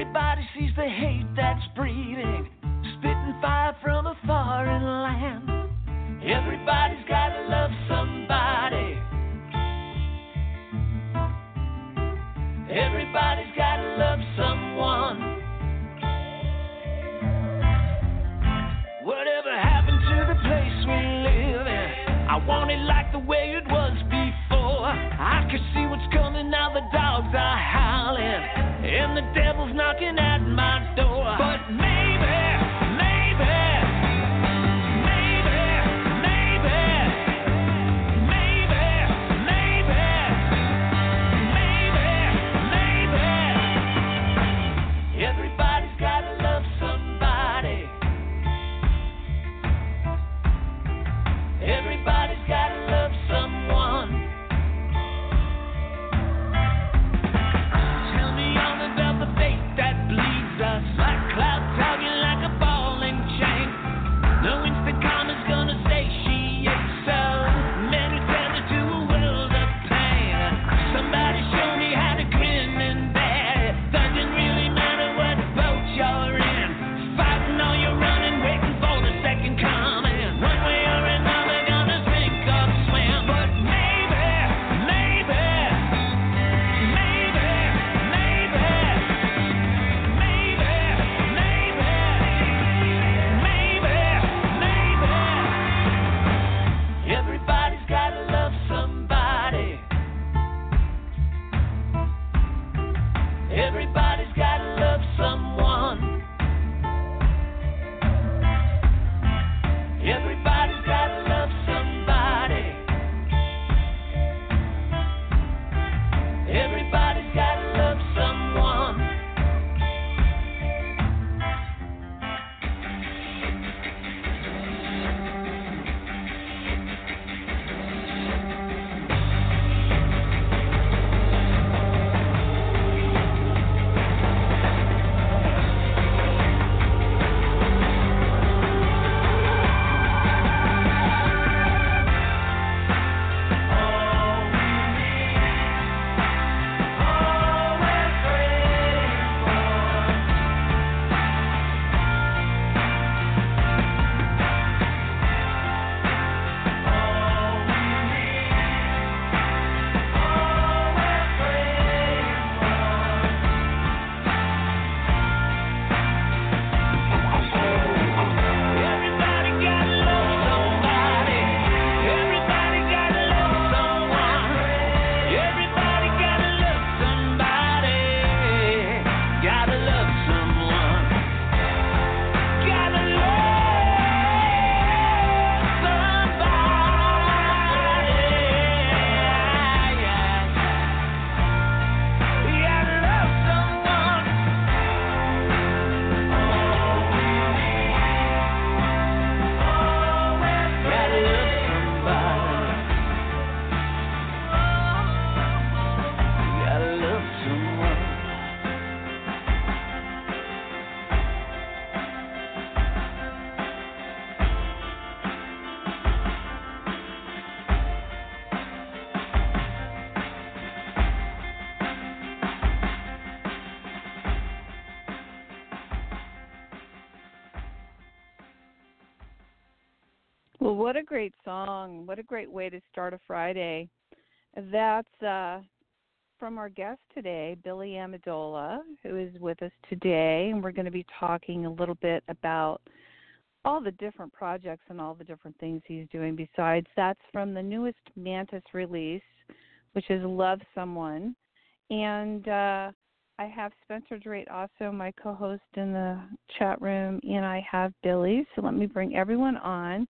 Everybody sees the hate what a great song. What a great way to start a Friday. That's uh, from our guest today, Billy Amendola, who is with us today. And we're going to be talking a little bit about all the different projects and all the different things he's doing. Besides, that's from the newest Mantus release, which is Love Someone. And uh, I have Spencer Drake, also my co host in the chat room, and I have Billy. So let me bring everyone on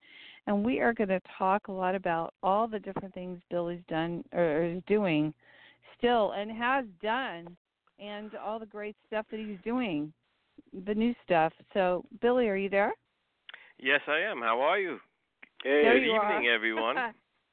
and we are going to talk a lot about all the different things Billy's done or is doing still and has done and all the great stuff that he's doing, the new stuff. So, Billy, are you there? Yes, I am. How are you? Hey, There Good you evening, are. everyone.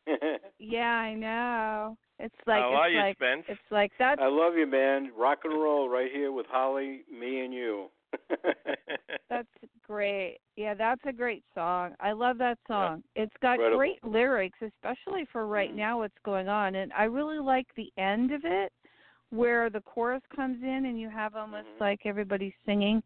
yeah, I know. It's like How it's are you, like Spence? it's like that's I love you, man. Rock and roll right here with Holly, me, and you. that's great. Yeah, that's a great song. I love that song. It's got Incredible. great lyrics, especially for right Mm. now what's going on. And I really like the end of it where the chorus comes in and you have almost Mhm. like everybody singing.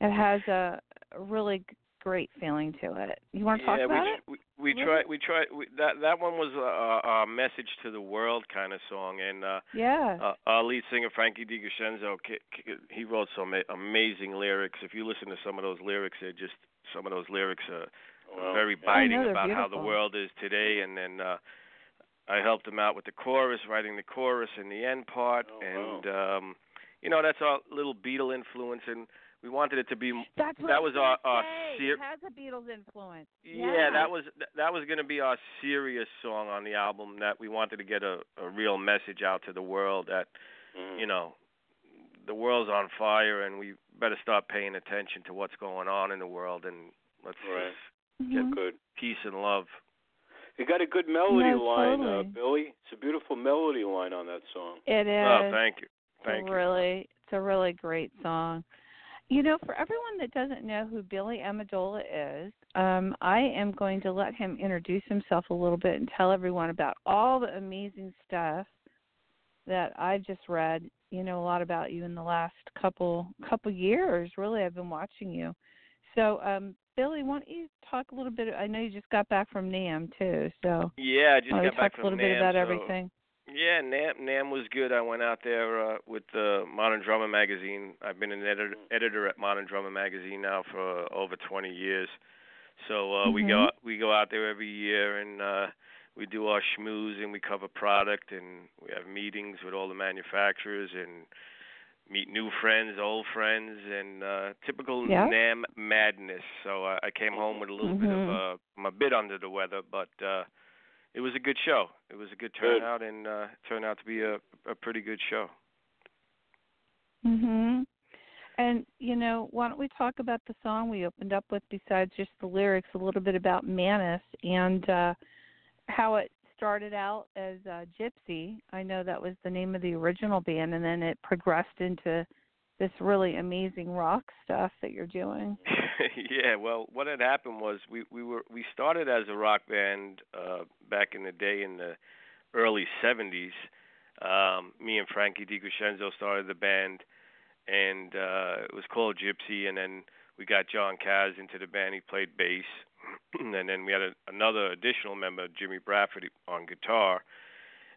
It has a, really great feeling to it. You want to talk yeah, about we, it? we we Really? tried we tried we, that that one was a, a, a message to the world kind of song and uh Yeah. uh, our lead singer Frankie DiCrescenzo, ki- ki- he wrote some a- amazing lyrics. If you listen to some of those lyrics, they're just some of those lyrics are Well, very biting I know, they're about how the world is today. And then uh, I helped him out with the chorus, writing the chorus and the end part. Oh, and um, you know, that's our little Beatle influence, and we wanted it to be. That's what that I was gonna our- our ser- It has a Beatles influence. Yeah, that was that was going to be our serious song on the album. That we wanted to get a, a real message out to the world that Mhm. you know, the world's on fire and we better start paying attention to what's going on in the world and let's Right. just Yeah, Mhm. good. peace and love. You got a good melody No, line, uh. Billy. It's a beautiful melody line on that song. It is. Oh, thank you. Thank a you. really, it's a really great song. You know, for everyone that doesn't know who Billy Amendola is, um, I am going to let him introduce himself a little bit and tell everyone about all the amazing stuff that I've just read. You know, a lot about you in the last couple couple years. Really, I've been watching you. So, um, Billy, why don't you talk a little bit? I know you just got back from NAMM too, so Yeah, I just why don't you got back talk from a little bit about so- everything. Yeah, NAMM NAMM was good. I went out there uh, with the Modern Drummer magazine. I've been an editor editor at Modern Drummer magazine now for over 20 years. So uh we Mhm. go we go out there every year and uh we do our schmooze and we cover product and we have meetings with all the manufacturers and meet new friends, old friends, and uh typical Yeah. NAMM madness. So uh, I came home with a little bit of uh I'm a bit under the weather, but uh it was a good show. It was a good Good. turnout, and uh, it turned out to be a a pretty good show. Mhm. And you know, why don't we talk about the song we opened up with besides just the lyrics, a little bit about Mantus and uh how it started out as uh Gypsy. I know that was the name of the original band and then it progressed into this really amazing rock stuff that you're doing. yeah, well, what had happened was we we were we started as a rock band uh back in the day in the early 70s. Um me and Frankie DiCrescenzo started the band and uh it was called Gypsy and then we got John Kaz into the band. He played bass. and then we had a, another additional member, Jimmy Bradford, on guitar.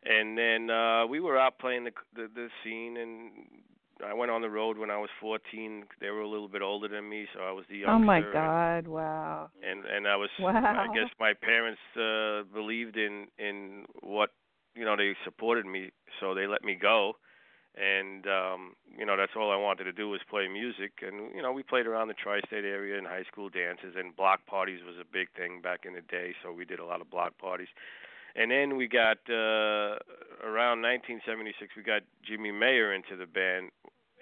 And then uh we were out playing the the, the scene and I went on the road when I was 14. They were a little bit older than me, so I was the youngster. Oh my god, wow. and and I was Wow. I guess my parents uh believed in in what you know they supported me so they let me go and um you know that's all I wanted to do was play music and you know we played around the tri-state area in high school dances and block parties was a big thing back in the day so we did a lot of block parties and then we got uh around 1976 we got Jimmy Mayer into the band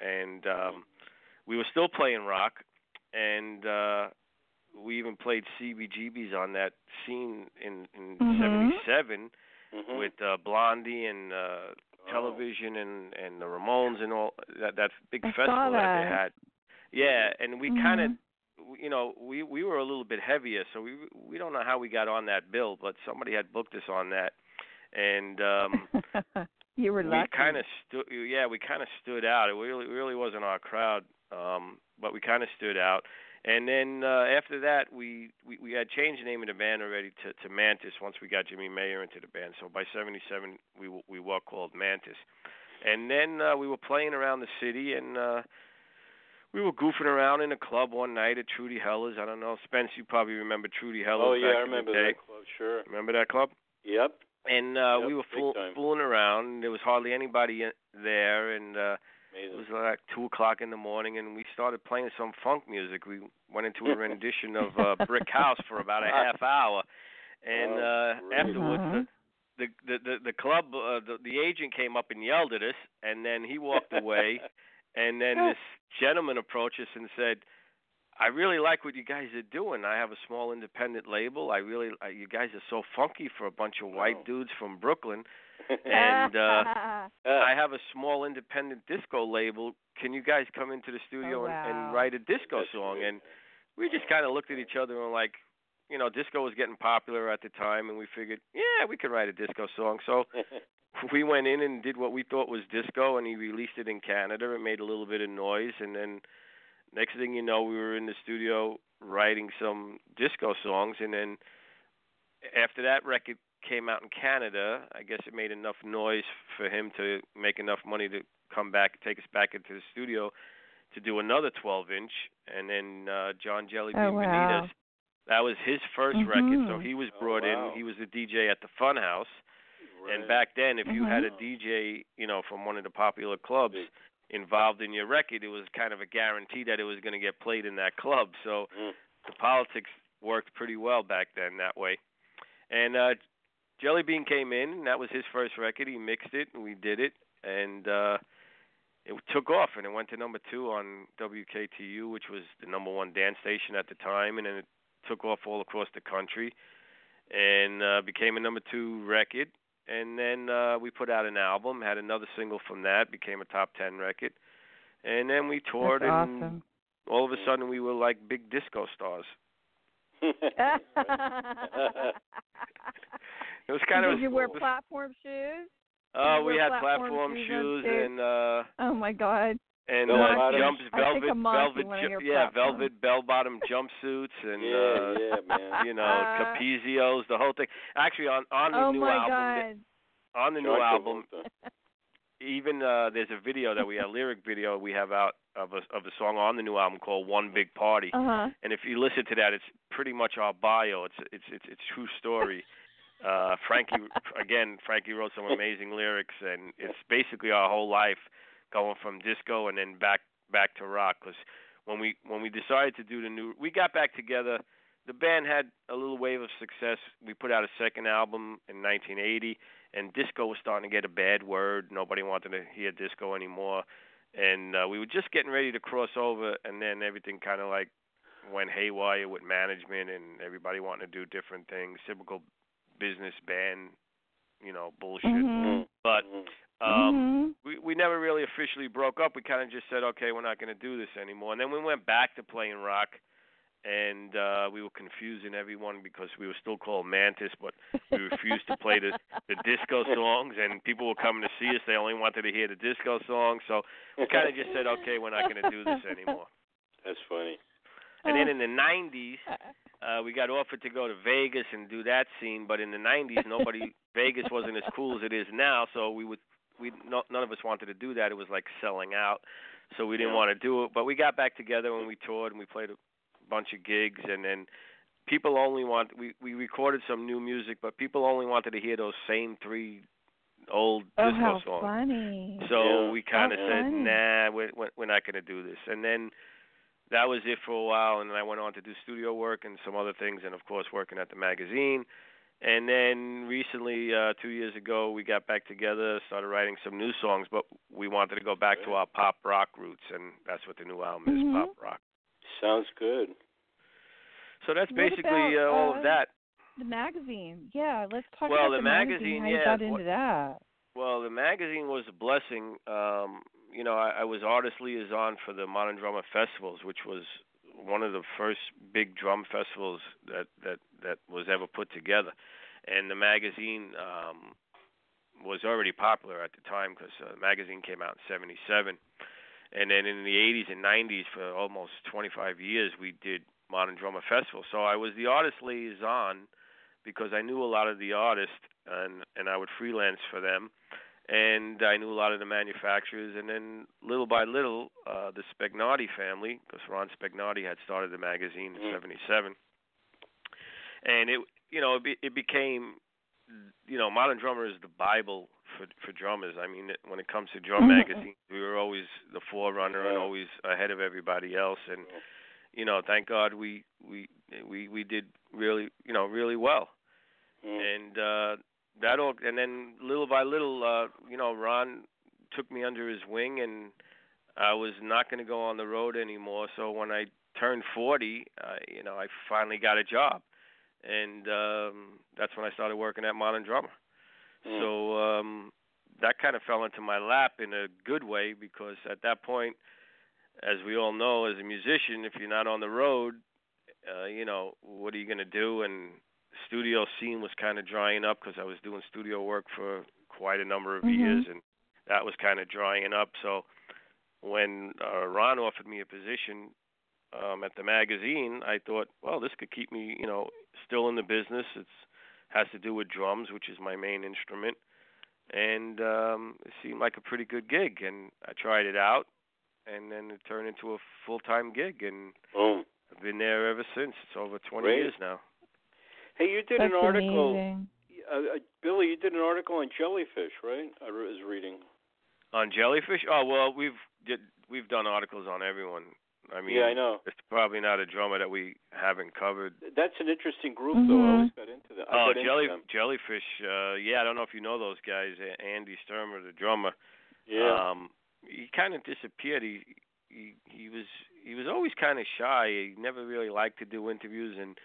and um we were still playing rock and uh we even played CBGBs on that scene in in Mhm. '77 Mhm. with uh, Blondie and uh, Oh. television and and the Ramones and all that that big I festival that they had. Yeah, and we kind of. You know we we were a little bit heavier, so we we don't know how we got on that bill, but somebody had booked us on that, and um you were we kind of stood yeah we kind of stood out. It really really wasn't our crowd um but we kind of stood out. And then uh after that we, we we had changed the name of the band already to to Mantus once we got Jimmy Mayer into the band. So by 77 we w- we were called Mantus. And then uh we were playing around the city and uh we were goofing around in a club one night at Trudy Heller's. I don't know, Spence. You probably remember Trudy Heller's. Oh yeah, back I in the remember that club. Sure. Remember that club? Yep. and uh Yep, we were fool- fooling around. And there was hardly anybody in- there, and uh it was like two o'clock in the morning, and we started playing some funk music. We went into a rendition of uh, "Brick House" for about a half hour, and Oh, uh great. afterwards, Mhm. the, the the the club, uh, the, the agent came up and yelled at us, and then he walked away, and then this gentleman approached us and said. I really like what you guys are doing. I have a small independent label. I really, uh, you guys are so funky for a bunch of white Wow. dudes from Brooklyn. and, uh. I have a small independent disco label. Can you guys come into the studio Oh, and, wow. and write a disco That's song? great. And we just kind of looked at each other and were like, you know, disco was getting popular at the time, and we figured, yeah, we could write a disco song. So we went in and did what we thought was disco, and he released it in Canada. It made a little bit of noise, and then next thing you know, we were in the studio writing some disco songs, and then after that record came out in Canada, I guess it made enough noise for him to make enough money to come back, take us back into the studio to do another 12 inch, and then uh, John Jelly Bean Oh, wow. Benitez. That was his 1st Mhm. record, so he was Oh, brought wow. in. He was the DJ at the Fun House, Right. and back then, if you had a Mhm. DJ, you know, from one of the popular clubs involved in your record, it was kind of a guarantee that it was going to get played in that club. So Mm. the politics worked pretty well back then that way. And uh Jelly Bean came in, and that was his first record. He mixed it, and we did it, and uh it took off, and it went to number two on WKTU, which was the number one dance station at the time, and then it took off all across the country, and uh became a number two record. And then uh we put out an album, had another single from that, became a top ten record, and then we toured, That's and awesome. all of a sudden we were like big disco stars. It was kind of Did you wear platform shoes? Oh, you we had platform platform shoes shoes and uh Oh my God. And Bell uh, jumps, velvet, velvet, ju- yeah, platform. velvet bell bottom jumpsuits and yeah, uh yeah, man. you know Capezios, the whole thing. Actually, on on the oh new my album, God. on the new album, even uh there's a video that we have lyric video we have out of a of a song on the new album called One Big Party. Uh huh. And if you listen to that, it's pretty much our bio. It's it's it's it's true story. Uh, Frankie again, Frankie wrote some amazing lyrics, and it's basically our whole life going from disco and then back back to rock. Because when we when we decided to do the new, we got back together. The band had a little wave of success. We put out a second album in 1980, and disco was starting to get a bad word. Nobody wanted to hear disco anymore, and uh, we were just getting ready to cross over, and then everything kind of like went haywire with management and everybody wanting to do different things. Typical business band, you know, bullshit. Mhm. But. Um Mhm. we we never really officially broke up. We kind of just said, okay, we're not going to do this anymore. And then we went back to playing rock, and uh we were confusing everyone because we were still called Mantus, but we refused to play the the disco songs, and people were coming to see us. They only wanted to hear the disco songs, so we kind of just said, okay, we're not going to do this anymore. That's funny. And then in the '90s, uh, we got offered to go to Vegas and do that scene, but in the '90s, nobody Vegas wasn't as cool as it is now, so we would we no, none of us wanted to do that. It was like selling out, so we didn't Yeah. want to do it. But we got back together and we toured and we played a bunch of gigs, and then people only want we we recorded some new music, but people only wanted to hear those same three old Oh, disco how songs. funny. So Yeah. we kind of said, funny. nah, we're, we're we're not going to do this. And then that was it for a while. And then I went on to do studio work and some other things, and of course working at the magazine. And then recently, uh, two years ago, we got back together, started writing some new songs, but we wanted to go back to our pop rock roots, and that's what the new album is, Mhm. pop rock. Sounds good. So that's What basically about, uh, all uh, of that. The magazine. Yeah, let's talk Well, about the magazine. magazine, How yeah, you got what- into that? Well, the magazine was a blessing. Um, you know, I, I was artist liaison for the Modern Drummer Festivals, which was one of the first big drum festivals that that that was ever put together. And the magazine um, was already popular at the time because uh, the magazine came out in '77. And then in the 80s and 90s, for almost 25 years, we did Modern Drummer Festival. So I was the artist liaison because I knew a lot of the artists, and and I would freelance for them and I knew a lot of the manufacturers. And then little by little, uh, the Spagnardi family, because Ron Spagnardi had started the magazine in Mhm. '77, and it you know it, be, it became you know Modern Drummer is the Bible for for drummers. I mean, when it comes to drum Mhm. magazines, we were always the forerunner and always ahead of everybody else. And you know, thank God we we we we did really you know really well Mm. and uh that all and then little by little uh you know ron took me under his wing and i was not going to go on the road anymore. So when i turned 40 uh, you know i finally got a job. And um that's when i started working at modern drummer. Mm. so um that kind of fell into my lap in a good way because at that point as we all know as a musician if you're not on the road uh you know what are you going to do? And studio scene was kind of drying up because I was doing studio work for quite a number of Mhm. years, and that was kind of drying up. So when uh, Ron offered me a position um, at the magazine, I thought, well, this could keep me, you know, still in the business. It's has to do with drums, which is my main instrument, and um, it seemed like a pretty good gig. And I tried it out, and then it turned into a full-time gig, and Boom. I've been there ever since. It's over 20 Great. years now. Hey, you did That's an article, amazing. uh, uh, Billy. You did an article on jellyfish, right? I was reading. On jellyfish? Oh well, we've did, we've done articles on everyone. I mean, yeah, I know. it's probably not a drummer that we haven't covered. That's an interesting group, though. I Mhm. always got into that. I Oh, jelly them. jellyfish. Uh, yeah, I don't know if you know those guys. A- Andy Sturmer, the drummer. Yeah. Um, he kind of disappeared. He he he was he was always kind of shy. He never really liked to do interviews, and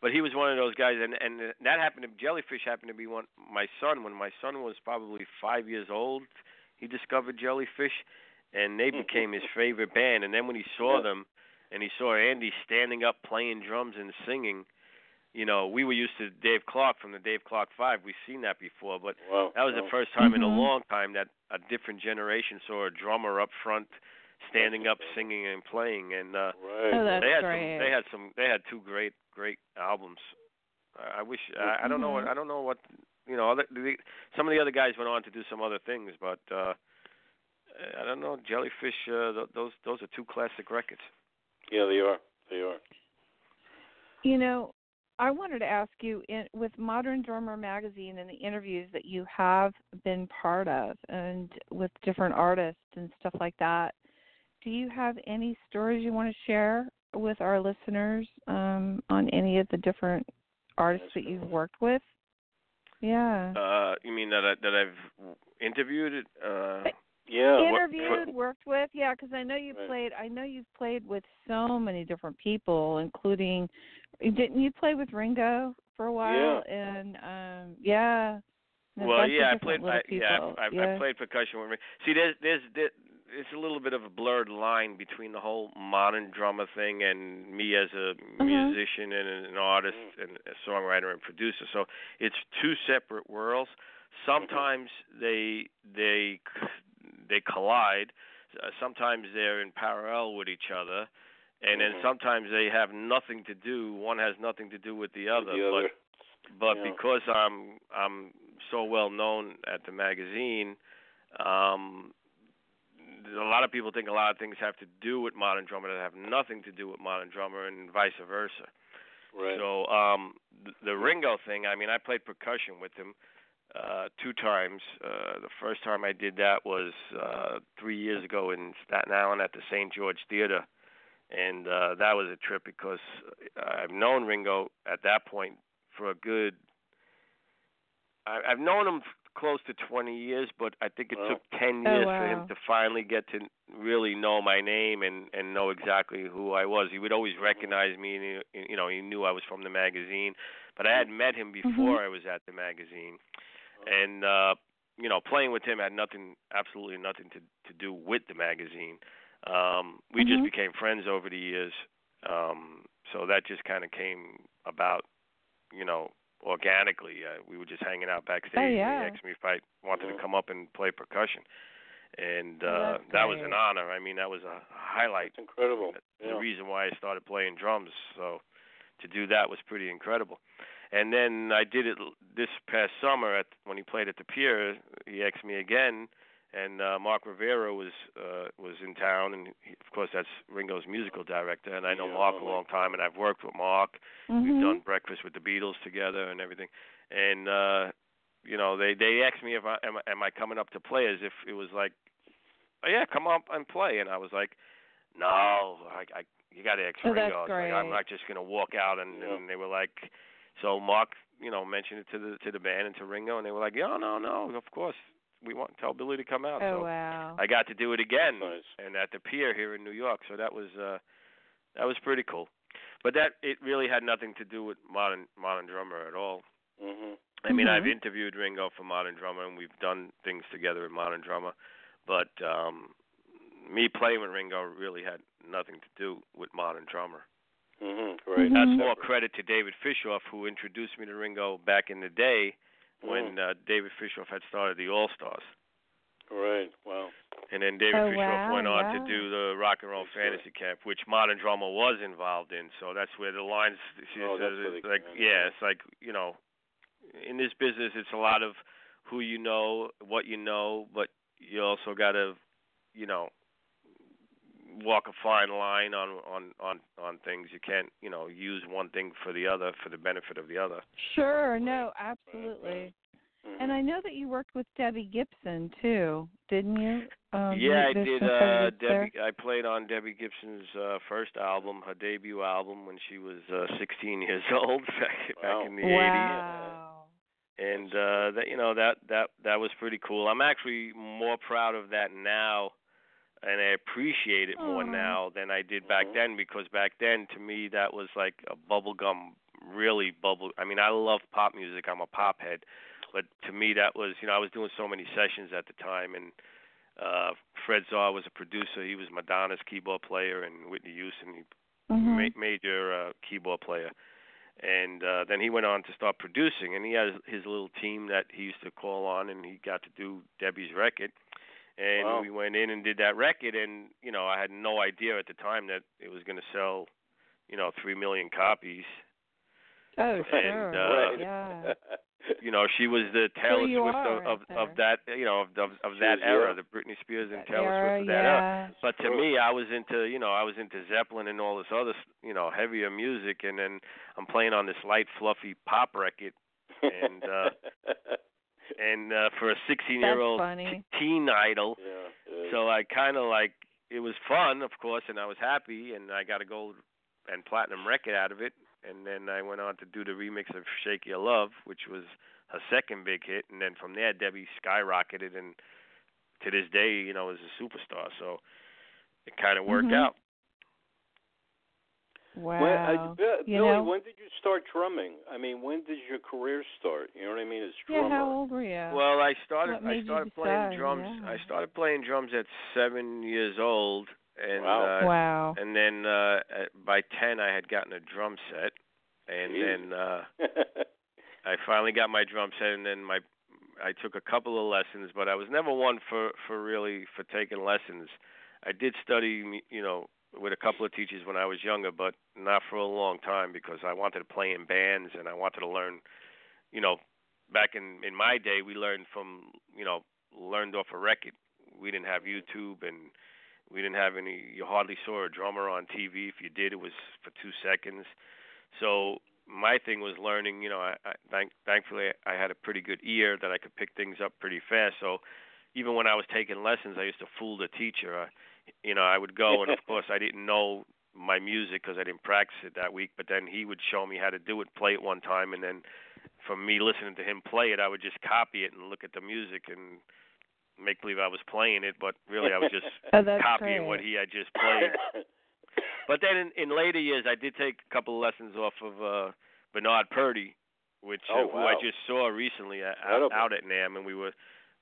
but he was one of those guys. And and that happened to jellyfish happened to be one my son when my son was probably five years old. He discovered jellyfish, and they became his favorite band. And then when he saw Yeah. them, and he saw Andy standing up playing drums and singing. You know, we were used to Dave Clark from the Dave Clark Five. We've seen that before, but wow. that was wow. the first time in a Mhm. long time that a different generation saw a drummer up front, standing up, singing and playing. And uh, Right. Oh, that's they had great. some. They had some. They had two great, great albums. I I wish. I, I don't know. What, Mhm. I don't know what. You know, other, the, some of the other guys went on to do some other things, but uh, I don't know. Jellyfish. Uh, th- those those are two classic records. Yeah, they are. They are. You know, I wanted to ask you in, with Modern Drummer magazine and the interviews that you have been part of and with different artists and stuff like that. Do you have any stories you want to share with our listeners um, on any of the different artists that you've worked with? Yeah. Uh, you mean that I, that I've interviewed? Uh, Yeah. what- Interviewed, worked with, yeah, because I know you Right. played. I know you've played with so many different people, including. Didn't you play with Ringo for a while? And um, yeah. Well, yeah, I played. I, yeah. I, I, yeah. I played percussion with. Me. See, there's there's there, it's a little bit of a blurred line between the whole modern drummer thing and me as a Mhm. musician and an artist and a songwriter and producer. So it's two separate worlds. Sometimes they they they collide. Uh, sometimes they're in parallel with each other, and then Mhm. sometimes they have nothing to do. One has nothing to do with the other. the other. But Yeah. because I'm I'm so well known at the magazine, um, a lot of people think a lot of things have to do with modern drummer that have nothing to do with modern drummer, and vice versa. Right. So um, the, the Ringo thing. I mean, I played percussion with him uh, two times. Uh, the first time I did that was uh, three years ago in Staten Island at the St. George Theater, and uh, that was a trip because I've known Ringo at that point for a good. I, I've known him close to 20 years, but I think it Wow. took 10 Oh, years for him to finally get to really know my name and and know exactly who I was. He would always recognize me, and he, you know, he knew I was from the magazine. But I had met him before I was at the magazine, and uh, you know, playing with him had nothing, absolutely nothing to to do with the magazine. Um, we just Mhm. became friends over the years, um, so that just kind of came about, you know, organically. Uh, we were just hanging out backstage. Oh, and yeah. He asked me if I wanted to come up and play percussion, and uh, that's that was an honor. I mean, that was a highlight. It's incredible. The Yeah. reason why I started playing drums. So to do that was pretty incredible. And then I did it l- this past summer at when he played at the Pier. He asked me again, and uh, Mark Rivera was uh, was in town, and he, of course that's Ringo's musical director. And I know Yeah, Mark a long time, and I've worked with Mark. We've Mhm. done breakfast with the Beatles together and everything. And uh you know, they they asked me if I am, I- am I coming up to play as if it was like, oh yeah, come up and play. And I was like, no, I, I you got to ask Oh, Ringo. that's It's like, I'm not just gonna walk out. And, Yeah. and they were like, so Mark, you know, mentioned it to the to the band and to Ringo, and they were like, yeah, no, no, of course, we want tell Billy to come out. Oh so wow. I got to do it again Nice. and at the pier here in New York. So that was uh that was pretty cool. But that it really had nothing to do with modern modern drummer at all. Mhm. I mean, I've Mhm. interviewed Ringo for Modern Drummer, and we've done things together in Modern Drummer. But um, me playing with Ringo really had nothing to do with Modern Drummer. Mhm. Right. Mhm. That's more credit to David Fishof, who introduced me to Ringo back in the day when uh, David Fishof had started the All Stars. Right. Wow. And then David Oh, Fishof wow, went on yeah. to do the Rock and Roll That's right. Fantasy Camp, which Modern Drummer was involved in. So that's where the lines. Oh, says that's where it's they like came yeah, it's like you know, in this business, it's a lot of who you know, what you know, but you also got to, you know, walk a fine line on on on on things. You can't you know use one thing for the other for the benefit of the other. Sure, no, absolutely. Mhm. And I know that you worked with Debbie Gibson too, didn't you? Um, yeah, I did. Uh, photos there. Debbie, I played on Debbie Gibson's uh, first album, her debut album, when she was uh, 16 years old back, Wow. back in the 80s. Wow. And uh, that you know that that that was pretty cool. I'm actually more proud of that now, and I appreciate it more Aw. now than I did back then because back then to me that was like a bubblegum, really bubble. I mean, I love pop music. I'm a pop head, but to me that was you know I was doing so many sessions at the time and uh Fred Zarr was a producer. He was Madonna's keyboard player and Whitney Houston, he Mhm. ma- major uh, keyboard player. And uh, then he went on to start producing, and he has his little team that he used to call on, and he got to do Debbie's record. And Wow. we went in and did that record, and you know I had no idea at the time that it was going to sell, you know, three million copies. Oh, And, sure. uh, yeah. You know, she was the Taylor you Swift are of of, right of that, you know, of of, of that was era, young. the Britney Spears and That Taylor era, Swift of that era. But to True. me, I was into you know I was into Zeppelin and all this other you know heavier music, and then I'm playing on this light, fluffy pop record, and uh, and uh, for a 16 year That's old funny. teen idol, yeah. so I kind of like it was fun, of course, and I was happy, and I got a gold and platinum record out of it, and then I went on to do the remix of "Shake Your Love," which was her second big hit, and then from there Debbie skyrocketed, and to this day, you know, is a superstar. So it kind of worked Mhm. out. Wow. When, uh, You Billy, know- when did you start drumming? I mean, when did your career start? You know what I mean? As yeah, drummer. how old were you? Well, I started. What I made you started playing decide? drums. Yeah. I started playing drums at seven years old, and Wow. uh, wow. and then uh, by ten I had gotten a drum set, and Jeez. then uh, I finally got my drum set, and then my I took a couple of lessons, but I was never one for for really for taking lessons. I did study, mu- you know, with a couple of teachers when I was younger, but not for a long time because I wanted to play in bands and I wanted to learn, you know, back in in my day we learned from, you know, learned off a record. We didn't have YouTube and we didn't have any you hardly saw a drummer on TV. If you did it was for 2 seconds. So my thing was learning. You know, I, I thank, thankfully I had a pretty good ear that I could pick things up pretty fast. So even when I was taking lessons, I used to fool the teacher. I, you know, I would go, and of course I didn't know my music because I didn't practice it that week. But then he would show me how to do it, play it one time, and then from me listening to him play it, I would just copy it and look at the music and make believe I was playing it, but really I was just Oh, copying great. what he had just played. But then in, in later years, I did take a couple of lessons off of uh, Bernard Purdie, which Oh, uh, who I just saw recently uh, Incredible. out, out at NAMM, and we were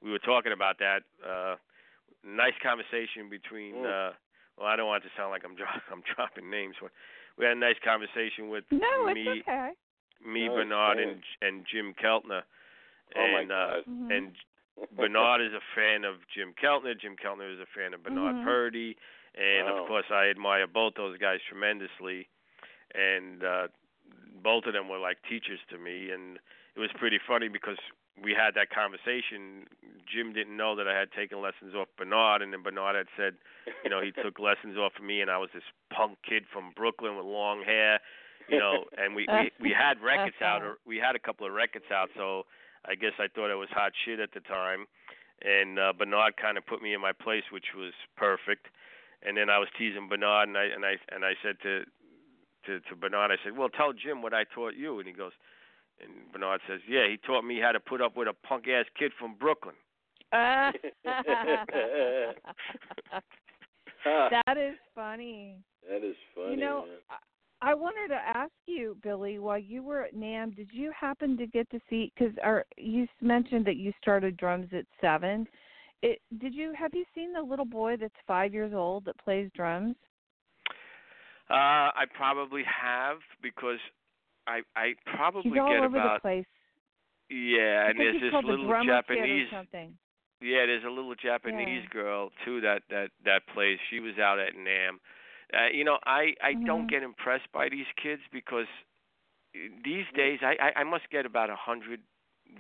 we were talking about that. Uh, nice conversation between. Mm. Uh, well, I don't want it to sound like I'm dro- I'm dropping names, but we had a nice conversation with No, me, it's okay. me, No, Bernard, fine. and and Jim Keltner. oh my and uh, God. Mhm. and Bernard is a fan of Jim Keltner. Jim Keltner is a fan of Bernard Mhm. Purdie, and Wow. of course I admire both those guys tremendously. And uh, both of them were like teachers to me, and it was pretty funny because we had that conversation. Jim didn't know that I had taken lessons off Bernard, and then Bernard had said, you know, he took lessons off of me, and I was this punk kid from Brooklyn with long hair, you know, and we we, we had records out, or we had a couple of records out, so I guess I thought I was hot shit at the time, and uh, Bernard kind of put me in my place, which was perfect. And then I was teasing Bernard, and I and I and I said to to to Bernard, I said, "Well, tell Jim what I taught you." And he goes, and Bernard says, "Yeah, he taught me how to put up with a punk ass kid from Brooklyn." That is funny. that is funny. you know, man. I, I wanted to ask you, Billy, while you were at NAMM, did you happen to get to see? Because you mentioned that you started drums at seven. It, did you have you seen the little boy that's five years old that plays drums? Uh, I probably have because I I probably He's all get over about the place. Yeah, and there's this called the little Japanese. something. Yeah, there's a little Japanese Yeah. girl too that that that plays. She was out at NAMM. Uh, you know, I I don't Mhm. get impressed by these kids because uh, these days I I, I must get about a hundred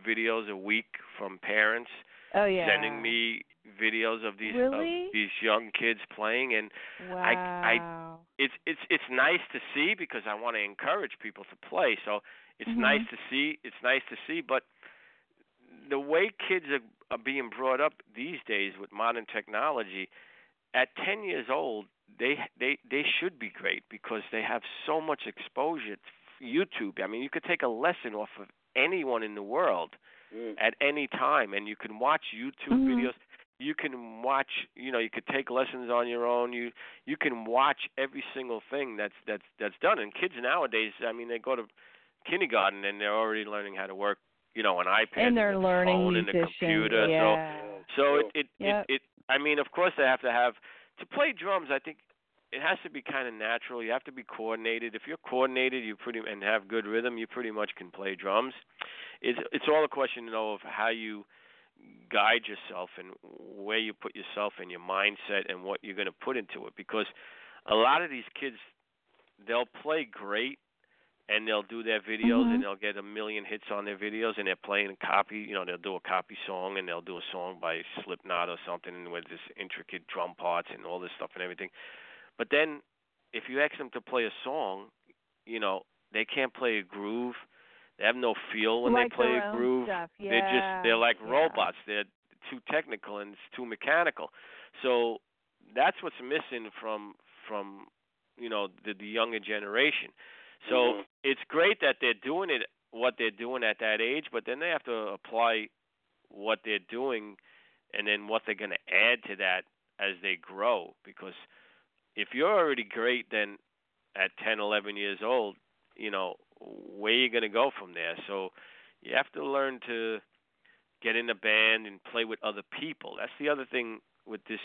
videos a week from parents Oh yeah. sending me videos of these Really? of these young kids playing and Wow. I I it's it's it's nice to see because I want to encourage people to play. So it's Mhm. nice to see. It's nice to see, but the way kids are, are being brought up these days with modern technology, at 10 years old, they they they should be great because they have so much exposure to YouTube. I mean, you could take a lesson off of anyone in the world Mm. at any time and you can watch YouTube Mhm. videos you can watch you know you could take lessons on your own you you can watch every single thing that's that's that's done and kids nowadays I mean they go to kindergarten and they're already learning how to work you know an iPad and they're the learning phone and the musicians. computer so yeah. so it it, Yep. it it I mean of course they have to have to play drums I think it has to be kind of natural you have to be coordinated if you're coordinated you pretty and have good rhythm you pretty much can play drums it's it's all a question you know of how you guide yourself and where you put yourself and your mindset and what you're going to put into it because a lot of these kids they'll play great and they'll do their videos Mhm. and they'll get a million hits on their videos and they're playing a copy you know they'll do a copy song and they'll do a song by Slipknot or something and with this intricate drum parts and all this stuff and everything but then if you ask them to play a song you know they can't play a groove they have no feel when like they play a groove Yeah. they're just they're like yeah. robots. They're too technical and it's too mechanical. So that's what's missing from from you know the the younger generation. So Mhm. it's great that they're doing it what they're doing at that age, but then they have to apply what they're doing and then what they're going to add to that as they grow because if you're already great then at 10, 11 years old, you know, where you're going to go from there? So you have to learn to get in a band and play with other people. That's the other thing with this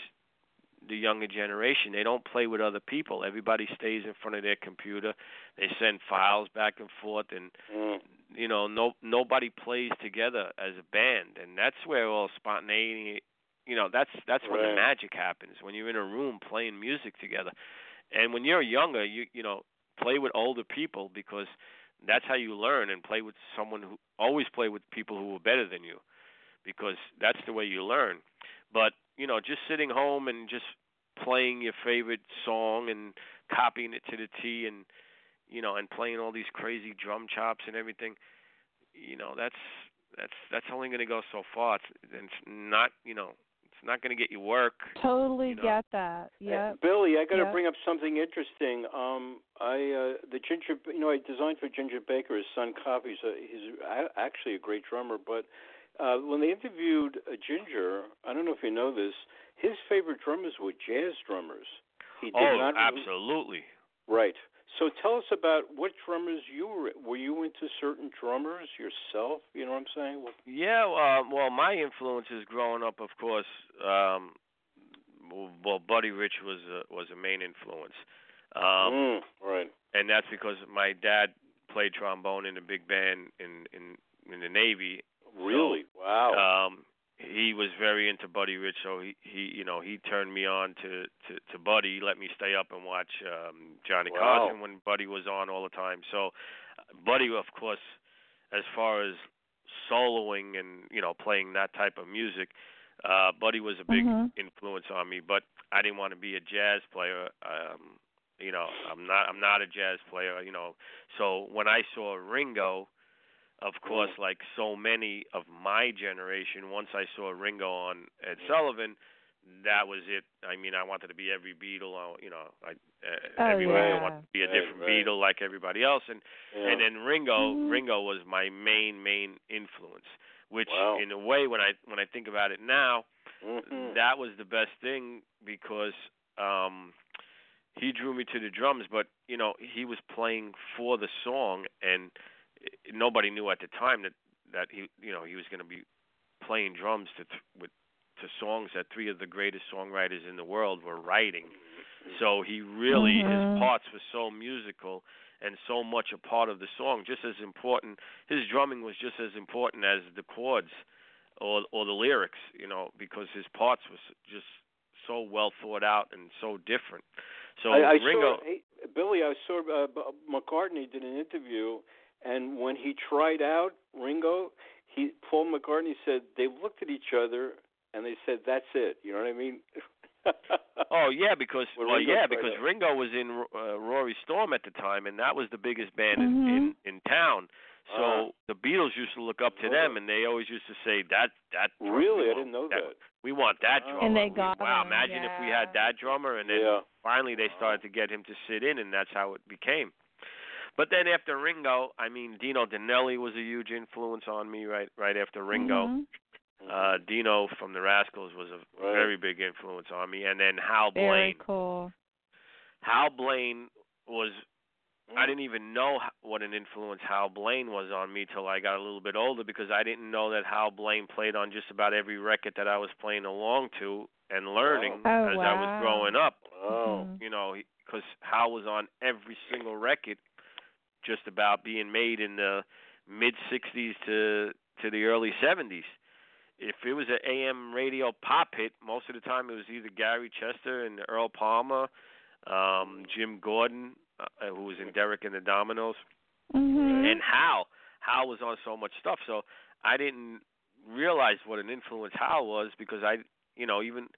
the younger generation. They don't play with other people. Everybody stays in front of their computer. They send files back and forth and Mm. you know, no nobody plays together as a band and that's where all spontaneity you know, that's that's when the magic happens when you're in a room playing music together. And when you're younger, you you know, play with older people because that's how you learn and play with someone who always play with people who are better than you because that's the way you learn. But, you know, just sitting home and just playing your favorite song and copying it to the T and you know, and playing all these crazy drum chops and everything, you know, that's that's that's only going to go so far. It's, it's not, you know, not going to get you work. Totally you know. get that. Hey, Billy, I got to Yep. bring up something interesting. Um, I uh, the Ginger, you know, I designed for Ginger Baker. His son copies. Uh, he's a- actually a great drummer. But uh, when they interviewed uh, Ginger, I don't know if you know this. His favorite drummers were jazz drummers. He did Oh, not. absolutely. Right. So tell us about what drummers you were. Were you into certain drummers yourself? You know what I'm saying? Well, Yeah, uh, well, my influences growing up, of course, um, well, Buddy Rich was a, was a main influence, um, mm, right. and that's because my dad played trombone in a big band in in in the Navy. Really? wow. Um, he was very into Buddy Rich, so he he you know he turned me on to to, to Buddy. He let me stay up and watch um, Johnny Wow. Carson when Buddy was on all the time. So, Buddy, of course, as far as soloing and you know playing that type of music, uh, Buddy was a big Mhm. influence on me. But I didn't want to be a jazz player. Um, you know, I'm not I'm not a jazz player. You know, so when I saw Ringo of course, like so many of my generation, once I saw Ringo on Ed Sullivan, that was it. I mean, I wanted to be every Beatle. I- You know, I, uh, Oh, every week I wanted to be a different right. Beatle like everybody else, and Yeah. and then Ringo, Mhm. Ringo was my main main influence. Which, Wow. in a way, when I when I think about it now, Mhm. that was the best thing because um he drew me to the drums but you know he was playing for the song and nobody knew at the time that that he you know he was going to be playing drums to th- with to songs that three of the greatest songwriters in the world were writing so he really Mhm. his parts were so musical and so much a part of the song, just as important. His drumming was just as important as the chords or or the lyrics, you know, because his parts was just so well thought out and so different. So I, I Ringo, saw hey, Billy. I saw uh, McCartney did an interview, and when he tried out Ringo, he Paul McCartney said they looked at each other and they said, "That's it." You know what I mean? oh yeah, because well yeah, because out. Ringo was in uh, Rory Storm at the time, and that was the biggest band in, Mhm. in in town. So Ah. the Beatles used to look up to them, that. and they always used to say that that drummer, really, we I want didn't know that. We want that Ah. drummer. And they We- got wow. him, Imagine if we had that drummer, and then yeah. finally they Wow. started to get him to sit in, and that's how it became. But then after Ringo, I mean, Dino Danelli was a huge influence on me right right after Ringo. Mhm. Uh, Dino from the Rascals was a Right. very big influence on me, and then Hal Very Blaine. cool. Hal Blaine was Mm. I didn't even know what an influence Hal Blaine was on me till I got a little bit older because I didn't know that Hal Blaine played on just about every record that I was playing along to and learning Oh, as I was growing up. Oh. Mhm. You know, because Hal was on every single record, just about being made in the mid '60s to to the early '70s. If it was an AM radio pop hit, most of the time it was either Gary Chester and Earl Palmer, um, Jim Gordon, uh, who was in Derek and the Dominos, Mhm. and Hal. Hal was on so much stuff, so I didn't realize what an influence Hal was because I, you know, even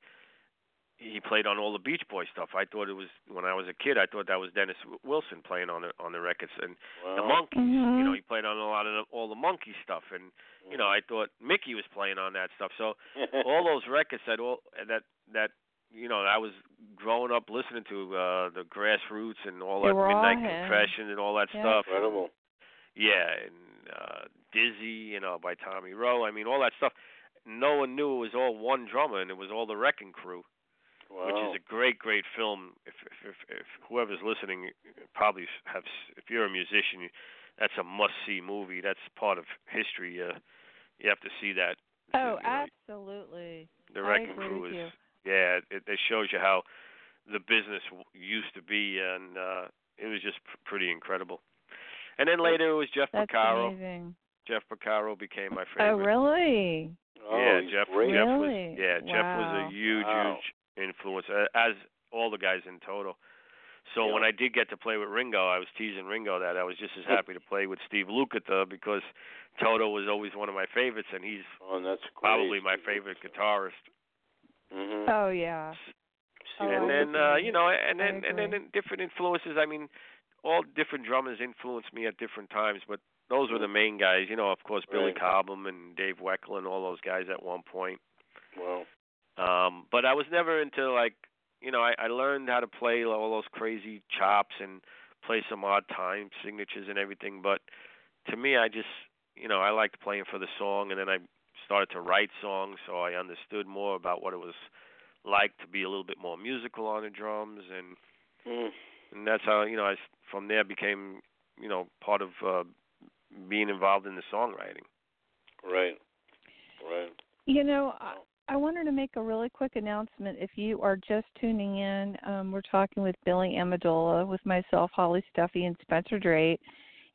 he played on all the Beach Boy stuff. I thought it was when I was a kid. I thought that was Dennis Wilson playing on the on the records and Wow. the Monkees. You know, Mhm. he played on a lot of the, all the Monkee stuff, and you know, I thought Mickey was playing on that stuff. So all those records that all that that you know I was growing up listening to uh the Grassroots and all that Midnight him. Confession and all that Yeah. stuff. Incredible. Yeah, and uh Dizzy, you know, by Tommy Roe. I mean, all that stuff. No one knew it was all one drummer, and it was all the Wrecking Crew, Wow. which is a great, great film. If if if, if whoever's listening probably have, if you're a musician, you, that's a must-see movie. That's part of history. Uh, you have to see that. Oh, You know, absolutely. the I Wrecking agree Crew with is you. yeah. It, it shows you how the business used to be, and uh it was just pr- pretty incredible. And then later it was Jeff That's Porcaro. amazing. Jeff Porcaro became my favorite. Oh, really? oh, yeah, he's Jeff. great. Jeff Really? was yeah. Jeff was Wow. a huge, Wow. huge influence, uh, as all the guys in total. So Yeah. when I did get to play with Ringo, I was teasing Ringo that I was just as happy to play with Steve Lukather because Toto was always one of my favorites, and he's Oh, that's great. probably my favorite guitarist. Mm-hmm. Oh, yeah. Oh, and I then uh, you know, and I then and then in different influences. I mean, all different drummers influenced me at different times, but those were the main guys. You know, of course, Billy Right. Cobham and Dave Weckl and all those guys at one point. Wow. Um, but I was never into like, you know, I, I learned how to play all those crazy chops and play some odd time signatures and everything. But to me, I just, you know, I liked playing for the song, and then I started to write songs, so I understood more about what it was like to be a little bit more musical on the drums, and Mm. and that's how you know I s- from there became, you know, part of uh, being involved in the songwriting. Right. Right. You know, I, wanted to make a really quick announcement. If you are just tuning in, um, we're talking with Billy Amendola, with myself, Holly Stuffy, and Spencer Drake.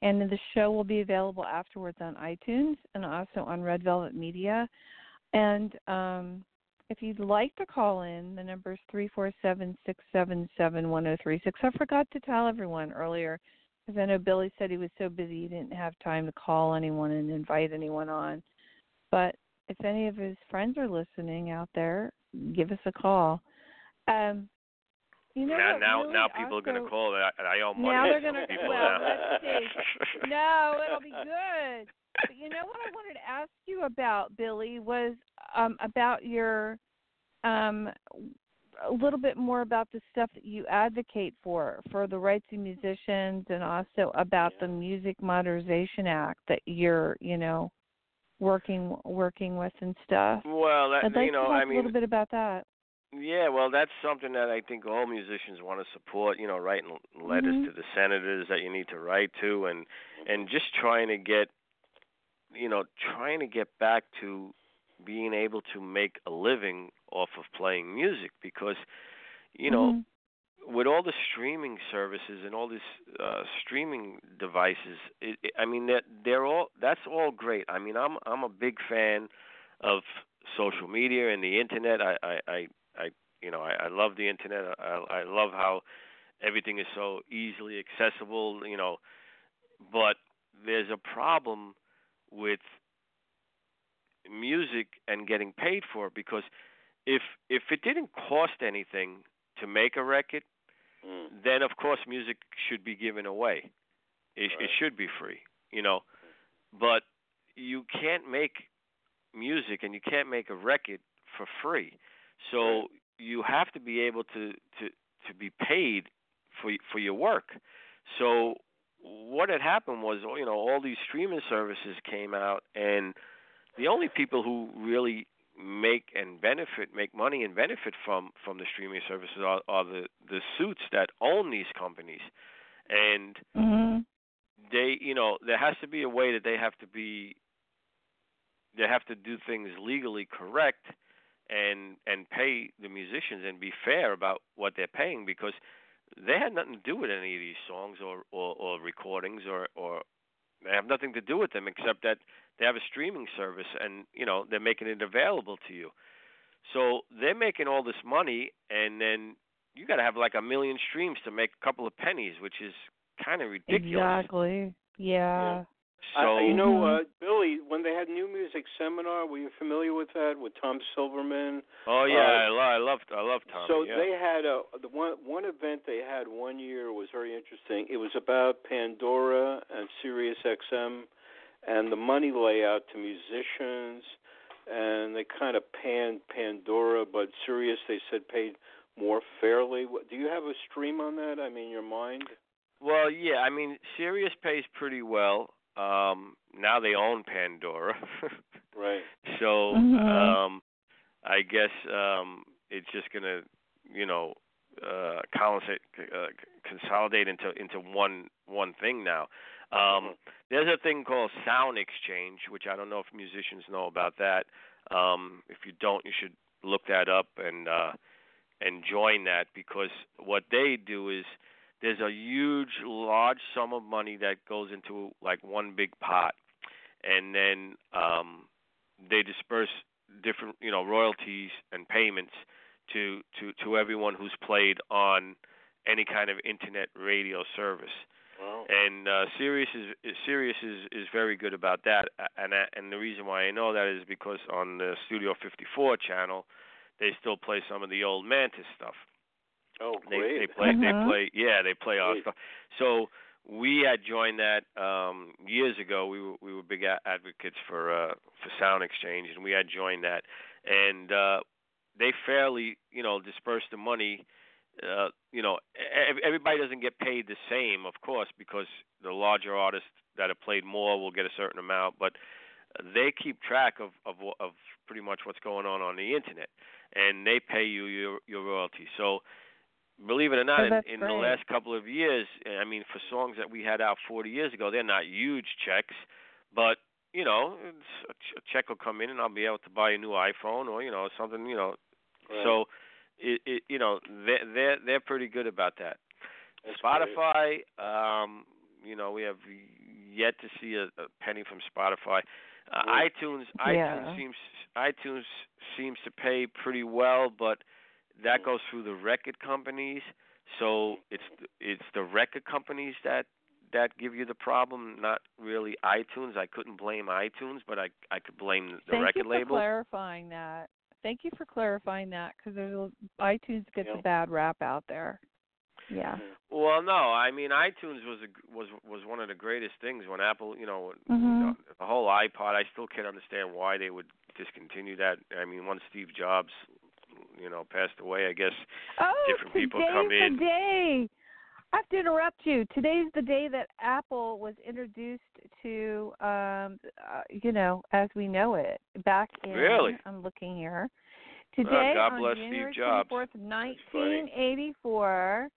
And the show will be available afterwards on iTunes and also on Red Velvet Media. And um, if you'd like to call in, the number is three four seven six seven seven one zero three six. I forgot to tell everyone earlier because I know Billy said he was so busy he didn't have time to call anyone and invite anyone on. But if any of his friends are listening out there, give us a call. Um, you know now now really now people are going to call. I, I owe money Now they're gonna- people well, let's see. No, it'll be good. But you know what I wanted to ask you about, Billy, was um, about your um, a little bit more about the stuff that you advocate for for the rights of musicians, and also about the Music Modernization Act that you're, you know, working working with and stuff. Well, that I'd like you know, to talk I mean, a little bit about that. Yeah, well, that's something that I think all musicians want to support. You know, writing letters Mhm. to the senators that you need to write to, and and just trying to get, you know, trying to get back to being able to make a living off of playing music because, you know, Mhm. With all the streaming services and all these uh, streaming devices, it, it, I mean they're, they're all that's all great. I mean I'm I'm a big fan of social media and the internet. I I I, I you know I, I love the internet. I I love how everything is so easily accessible. You know, but there's a problem with music and getting paid for it because if if it didn't cost anything to make a record, Mm. then of course music should be given away. It, Right. it should be free, you know. But you can't make music and you can't make a record for free. So you have to be able to to to be paid for for your work. So what had happened was you know all these streaming services came out and the only people who really make and benefit make money and benefit from from the streaming services are, are the the suits that own these companies and Mhm. they you know there has to be a way that they have to be they have to do things legally correct and and pay the musicians and be fair about what they're paying because they had nothing to do with any of these songs or or, or recordings or or they have nothing to do with them except that they have a streaming service and you know they're making it available to you so they're making all this money and then you got to have like a million streams to make a couple of pennies which is kind of ridiculous Exactly. Yeah. so I, you know, Mhm. uh, Billy, when they had New Music Seminar, were you familiar with that with Tom Silverman? Oh yeah, Uh, I, lo- I love I love Tommy. so yeah. they had a the one one event they had one year was very interesting. It was about Pandora and Sirius XM and the money layout to musicians and they kind of panned Pandora but Sirius they said paid more fairly. What- Do you have a stream on that? I mean your mind? Well, yeah, I mean Sirius pays pretty well. Um now they own Pandora. Right. so Mhm. um I guess um it's just going to, you know, uh consolidate uh, consolidate into into one one thing now. Um there's a thing called Sound Exchange, which I don't know if musicians know about that. Um if you don't, you should look that up and uh and join that because what they do is there's a huge large sum of money that goes into like one big pot and then um they disperse different you know royalties and payments to to to everyone who's played on any kind of internet radio service Wow. and uh, Sirius is is- Sirius is is very good about that, and and the reason why I know that is because on the Studio 54 channel, they still play some of the old Mantus stuff. Oh, They great. they play they Mhm. play yeah they play our stuff. So we had joined that um years ago. We were we were big advocates for uh for Sound Exchange, and we had joined that, and uh they fairly you know disperse the money uh, you know, everybody doesn't get paid the same, of course, because the larger artists that have played more will get a certain amount, but they keep track of of of pretty much what's going on on the internet, and they pay you your your royalty. So, believe it or not, Oh, in, that's in the last couple of years, I mean, for songs that we had out 40 years ago, they're not huge checks, but you know, it's, a check will come in, and I'll be able to buy a new iPhone or you know something, you know, Right. so, it, it you know they they're they're pretty good about that. That's Spotify, um, you know, we have yet to see a, a penny from Spotify. Uh, Right. iTunes Yeah. iTunes seems iTunes seems to pay pretty well, but that Mm. goes through the record companies. So it's it's the record companies that that give you the problem, not really iTunes. I couldn't blame iTunes, but I I could blame the Thank record you for label. clarifying that. Thank you for clarifying that because there's a, iTunes gets Yeah. a bad rap out there. Yeah. Mhm. Well, no, I mean iTunes was a, was was one of the greatest things when Apple, you know, Mhm. the, whole iPod. I still can't understand why they would discontinue that. I mean, once Steve Jobs, you know, passed away, I guess Oh, different people come in. day. To interrupt you. Today's the day that Apple was introduced to, um, uh, you know, as we know it. Back in, Really? I'm looking here. Today, God on bless Steve January Jobs. 24th, 1984,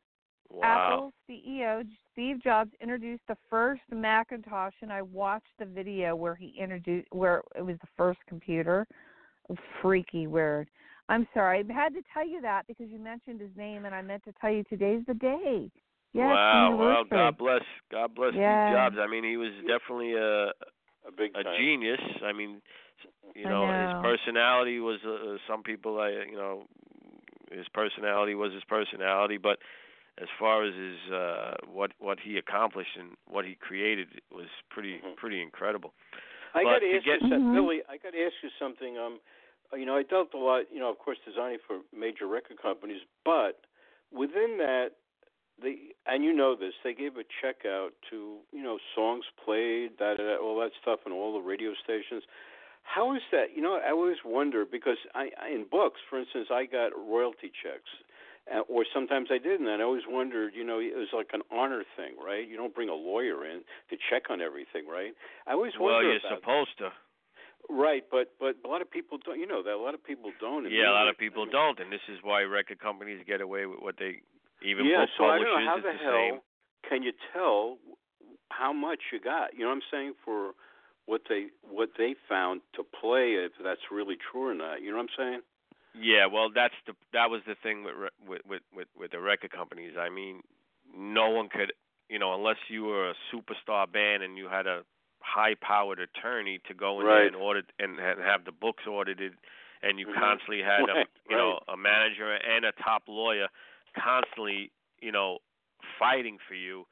Wow. Apple CEO Steve Jobs introduced the first Macintosh, and I watched the video where he introduced where it was the first computer. Freaky weird. I'm sorry. I had to tell you that because you mentioned his name, and I meant to tell you today's the day. Yes, wow. Well. God bless. God bless Yeah. Steve Jobs. I mean, he was definitely a A big a time. genius. I mean, you know, know. his personality was uh, some people I you know his personality was his personality, but as far as his uh what what he accomplished and what he created was pretty Mhm. pretty incredible. I got to to ask get- you something, Mhm. Billy. I got to ask you something. Um, uh, you know, I dealt a lot. You know, of course, designing for major record companies, but within that, they and you know this, they gave a check out to you know songs played, da, all that stuff, and all the radio stations. How is that? You know, I always wonder because I, I in books, for instance, I got royalty checks. Uh, or sometimes I didn't, and I always wondered, you know, it was like an honor thing, right? You don't bring a lawyer in to check on everything, right? I always Well, wonder you're about supposed to. Right, but but a lot of people don't. You know that a lot of people don't. Yeah, a lot of people don't, and this is why record companies get away with what they even Yeah, so I don't know how the the hell same. can you tell how much you got. You know what I'm saying for what they what they found to play if that's really true or not. You know what I'm saying? Yeah, well, that's the that was the thing with with with with, with the record companies. I mean, no one could, you know, unless you were a superstar band and you had a high-powered attorney to go in there and audit and, and have the books audited, and you Mhm. constantly had a Right, you know a manager and a top lawyer constantly, you know, fighting for you.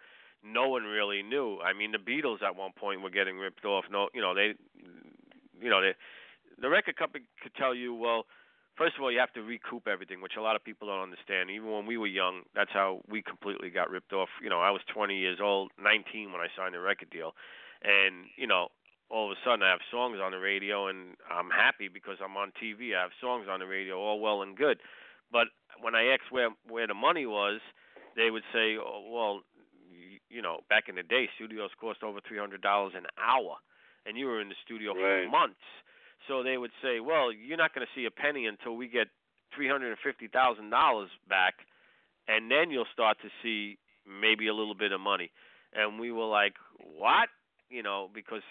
No one really knew. I mean, the Beatles at one point were getting ripped off. No, you know they, you know they, the record company could tell you, well, first of all, you have to recoup everything, which a lot of people don't understand. Even when we were young, that's how we completely got ripped off. You know, I was 20 years old, 19 when I signed a record deal, and you know, all of a sudden I have songs on the radio, and I'm happy because I'm on TV. I have songs on the radio, all well and good. But when I asked where where the money was, they would say, oh, well, y- you know, back in the day, studios cost over three hundred dollars an hour, and you were in the studio Right. for months. So they would say, well, you're not going to see a penny until we get three hundred and fifty thousand dollars back, and then you'll start to see maybe a little bit of money. And we were like, what? You know, because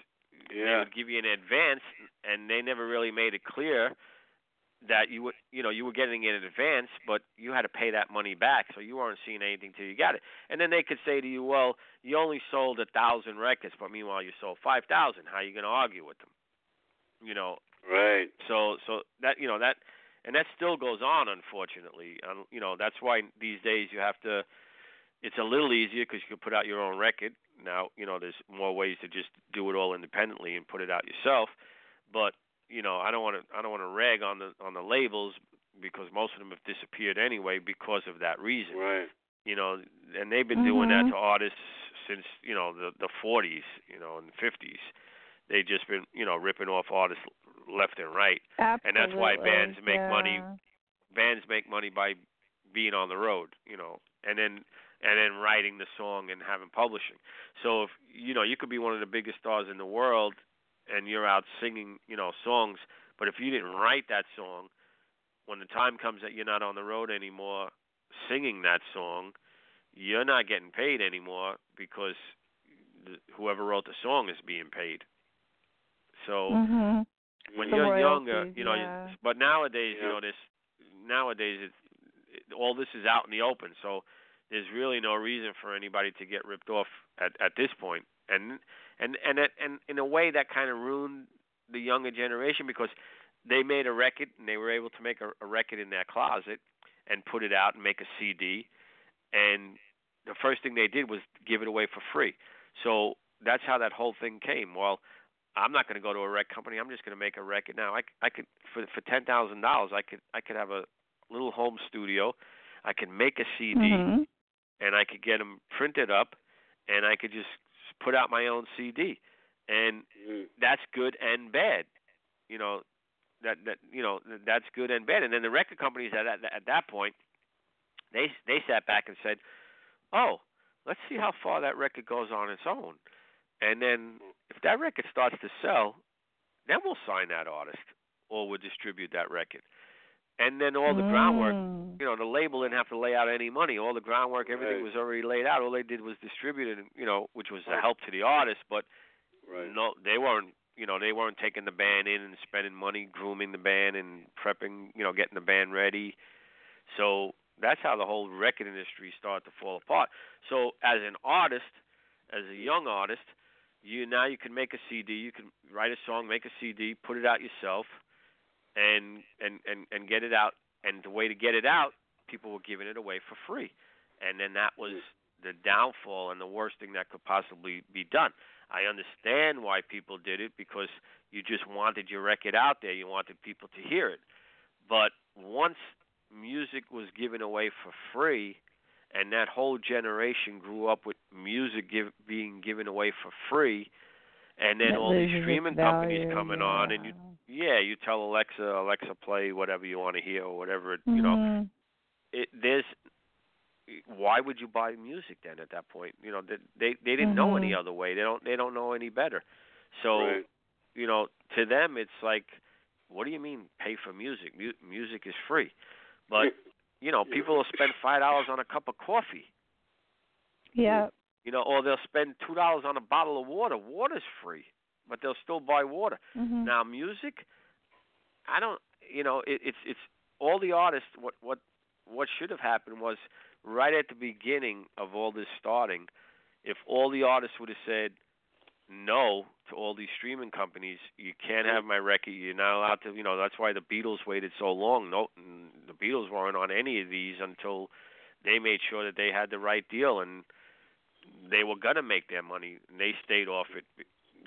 they would give you an advance, and they never really made it clear that you would, you know, you were getting it in advance, but you had to pay that money back, so you weren't seeing anything till you got it. And then they could say to you, well, you only sold a thousand records, but meanwhile you sold five thousand. How are you going to argue with them? You know, Right. so so that you know that and that still goes on unfortunately um, you know that's why these days you have to it's a little easier because you can put out your own record now you know there's more ways to just do it all independently and put it out yourself but you know i don't want to i don't want to rag on the on the labels because most of them have disappeared anyway because of that reason Right. you know and they've been doing that Mhm. to artists since you know the the 40s you know and the 50s They've just been you know ripping off artists left and right Absolutely. and that's why bands make yeah. money bands make money by being on the road, you know, and then and then writing the song and having publishing. So if you know, you could be one of the biggest stars in the world and you're out singing, you know, songs, but if you didn't write that song, when the time comes that you're not on the road anymore singing that song, you're not getting paid anymore because the, whoever wrote the song is being paid. So Mhm. when The you're younger, you know. yeah. But nowadays, Yeah. you know, this nowadays it, it, all this is out in the open, so there's really no reason for anybody to get ripped off at at this point. And and and it, and in a way that kind of ruined the younger generation because they made a record and they were able to make a, a record in their closet and put it out and make a CD, and the first thing they did was give it away for free. So that's how that whole thing came. Well, I'm not going to go to a rec company. I'm just going to make a record now. I, I could for for ten thousand dollars. I could I could have a little home studio. I could make a CD Mhm. and I could get them printed up, and I could just put out my own CD, and Mm. that's good and bad. You know, that that you know that's good and bad. And then the record companies at at, at that point, they they sat back and said, "Oh, let's see how far that record goes on its own." And then if that record starts to sell, then we'll sign that artist or we'll distribute that record. And then all the groundwork Mm. you know, the label didn't have to lay out any money. All the groundwork, everything Right. was already laid out. All they did was distribute it, you know, which was a help to the artist, but Right. no, they weren't, you know they weren't taking the band in and spending money grooming the band and prepping you know getting the band ready so that's how the whole record industry started to fall apart so as an artist as a young artist you now you can make a cd you can write a song make a cd put it out yourself and and and and get it out. And the way to get it out people were giving it away for free. And then that was the downfall and the worst thing that could possibly be done. I understand why people did it because you just wanted your record out there, you wanted people to hear it. But once music was given away for free, and that whole generation grew up with music give, being given away for free, and then That all these streaming companies coming on, and you yeah. yeah, you tell Alexa, Alexa, play whatever you want to hear or whatever it, you know. Mhm. It, there's why would you buy music then at that point? You know, they they, they didn't know any Mhm. other way. They don't they don't know any better. So Right. you know, to them it's like, what do you mean pay for music? Mu- music is free, but you know, people will spend five dollars on a cup of coffee. Yeah. You know, or they'll spend two dollars on a bottle of water. Water's free, but they'll still buy water. Mhm. Now, music, I don't. You know, it, it's it's all the artists. What what what should have happened was right at the beginning of all this starting, if all the artists would have said no to all these streaming companies, you can't have my record. You're not allowed to. You know, that's why the Beatles waited so long. No, the Beatles weren't on any of these until they made sure that they had the right deal and they were gonna make their money. And they stayed off it.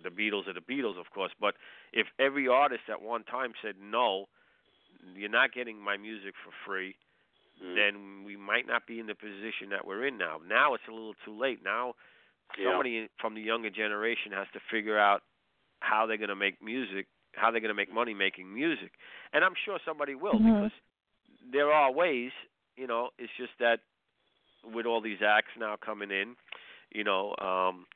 The Beatles are the Beatles, of course. But if every artist at one time said no, you're not getting my music for free, Mm. then we might not be in the position that we're in now. Now it's a little too late. Now Yeah. somebody from the younger generation has to figure out how they're going to make music, how they're going to make money making music. And I'm sure somebody will Mhm. because there are ways, you know, it's just that with all these acts now coming in, you know, um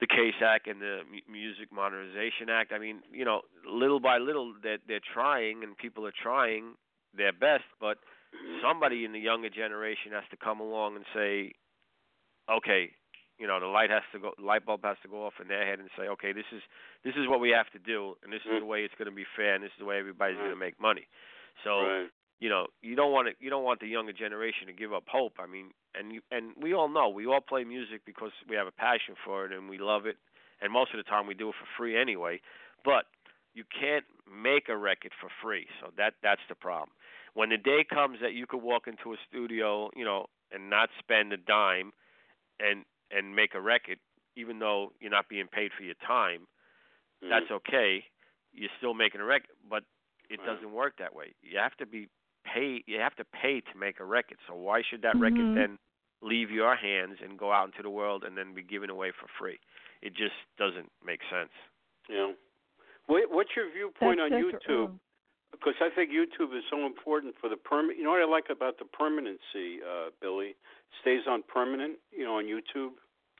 the Case Act and the M- Music Modernization Act. I mean, you know, little by little they're, they're trying and people are trying their best, but somebody in the younger generation has to come along and say, okay, you know, the light has to go, light bulb has to go off in their head and say, okay, this is this is what we have to do, and this is Mm. the way it's going to be fair, and this is the way everybody's going to make money. So right. you know, you don't want to you don't want the younger generation to give up hope. I mean, and you, and we all know we all play music because we have a passion for it and we love it, and most of the time we do it for free anyway. But you can't make a record for free, so that that's the problem. When the day comes that you could walk into a studio, you know, and not spend a dime, and and make a record, even though you're not being paid for your time, Mm. that's okay. You're still making a record, but it Right. doesn't work that way. You have to be pay. You have to pay to make a record. So why should that record Mhm. then leave your hands and go out into the world and then be given away for free? It just doesn't make sense. Yeah. What, what's your viewpoint That's on YouTube? Because I think YouTube is so important for the permanent. You know what I like about the permanency, uh, Billy? Stays on permanent. You know, on YouTube.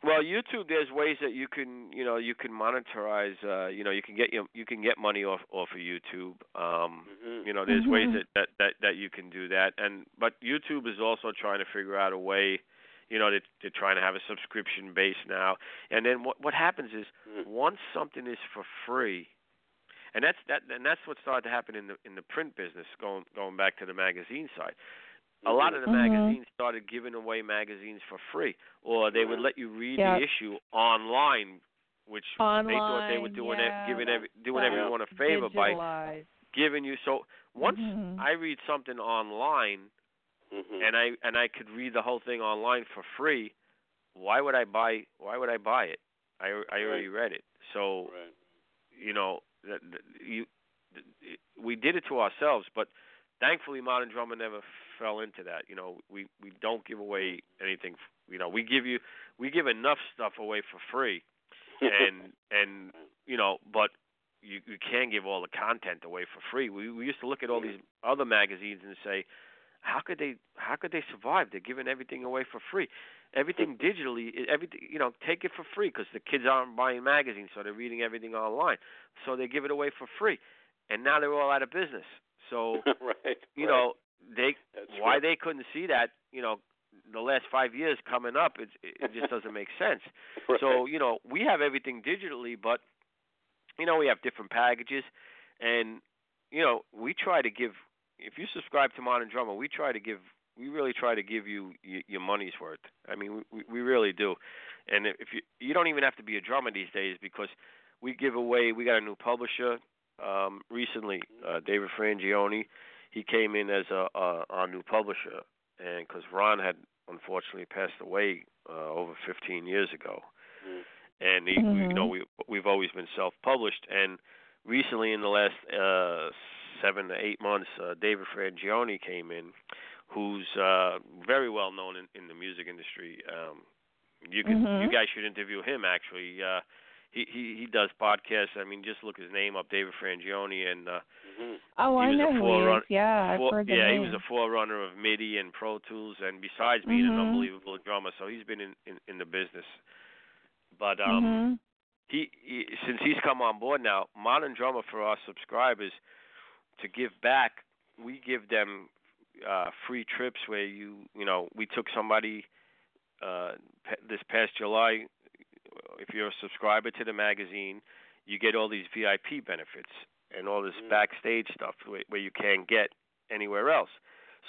Well, YouTube, there's ways that you can, you know, you can monetize. Uh, you know, you can get you, you can get money off off of YouTube. Um, Mhm. You know, there's ways Mhm. that, that that that you can do that, and but YouTube is also trying to figure out a way. You know, they're, they're trying to have a subscription base now, and then what what happens is Mm. once something is for free, and that's that and that's what started to happen in the in the print business. Going going back to the magazine side, a lot of the Mhm. magazines started giving away magazines for free, or they would let you read Yeah. the issue online, which they thought they were Online, doing yeah, it, giving every, doing everyone a favor by giving you so once Mhm. I read something online Mhm. and I and I could read the whole thing online for free, why would I buy why would I buy it? I I already read it. So, Right. you know, that, that you th- we did it to ourselves, but thankfully Modern Drummer never fell into that. You know, we we don't give away anything, you know, we give you we give enough stuff away for free and and you know, but you you can give all the content away for free. We we used to look at all these other magazines and say, how could they how could they survive? They're giving everything away for free. Everything digitally, everything you know, take it for free because the kids aren't buying magazines, so they're reading everything online. So they give it away for free, and now they're all out of business. So right. you right. know they That's why right. they couldn't see that you know the last five years coming up it it just doesn't make sense Right. so you know we have everything digitally but you know, we have different packages, and you know, we try to give. If you subscribe to Modern Drummer, we try to give. We really try to give you your money's worth. I mean, we we really do. And if you you don't even have to be a drummer these days because we give away. We got a new publisher um, recently, uh, David Frangioni. He came in as a, a our new publisher, and because Ron had unfortunately passed away uh, over 15 years ago, Mm. and he, Mhm. you know we we've always been self-published, and recently in the last uh, seven to eight months, uh, David Frangioni came in, who's uh, very well known in, in the music industry. Um, you can Mhm. you guys should interview him actually. Uh, he he he does podcasts. I mean, just look his name up, David Frangioni, and uh, Mhm. Oh, I know who he. Yeah, for- yeah, name. he was a forerunner of MIDI and Pro Tools, and besides being an Mhm. unbelievable drummer, so he's been in in, in the business. But um, Mhm. he, he since he's come on board now, Modern Drummer for our subscribers to give back, we give them uh free trips where you you know we took somebody uh pa- this past July. If you're a subscriber to the magazine, you get all these VIP benefits and all this Mm. backstage stuff where, where you can't get anywhere else.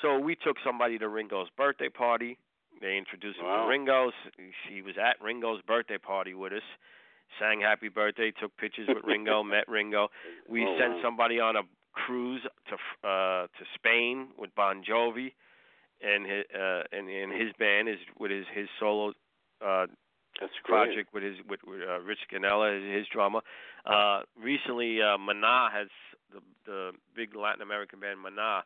So we took somebody to Ringo's birthday party. They introduced him to Ringo's. She was at Ringo's birthday party with us. Sang happy birthday, took pictures with Ringo, met Ringo. We Oh, sent wow. somebody on a cruise to uh to Spain with Bon Jovi and his uh and, and his band is with his his solo uh That's great. project with his with, with uh, Rich Scannella, his, drummer. Uh, recently, uh, Mana has the the big Latin American band Mana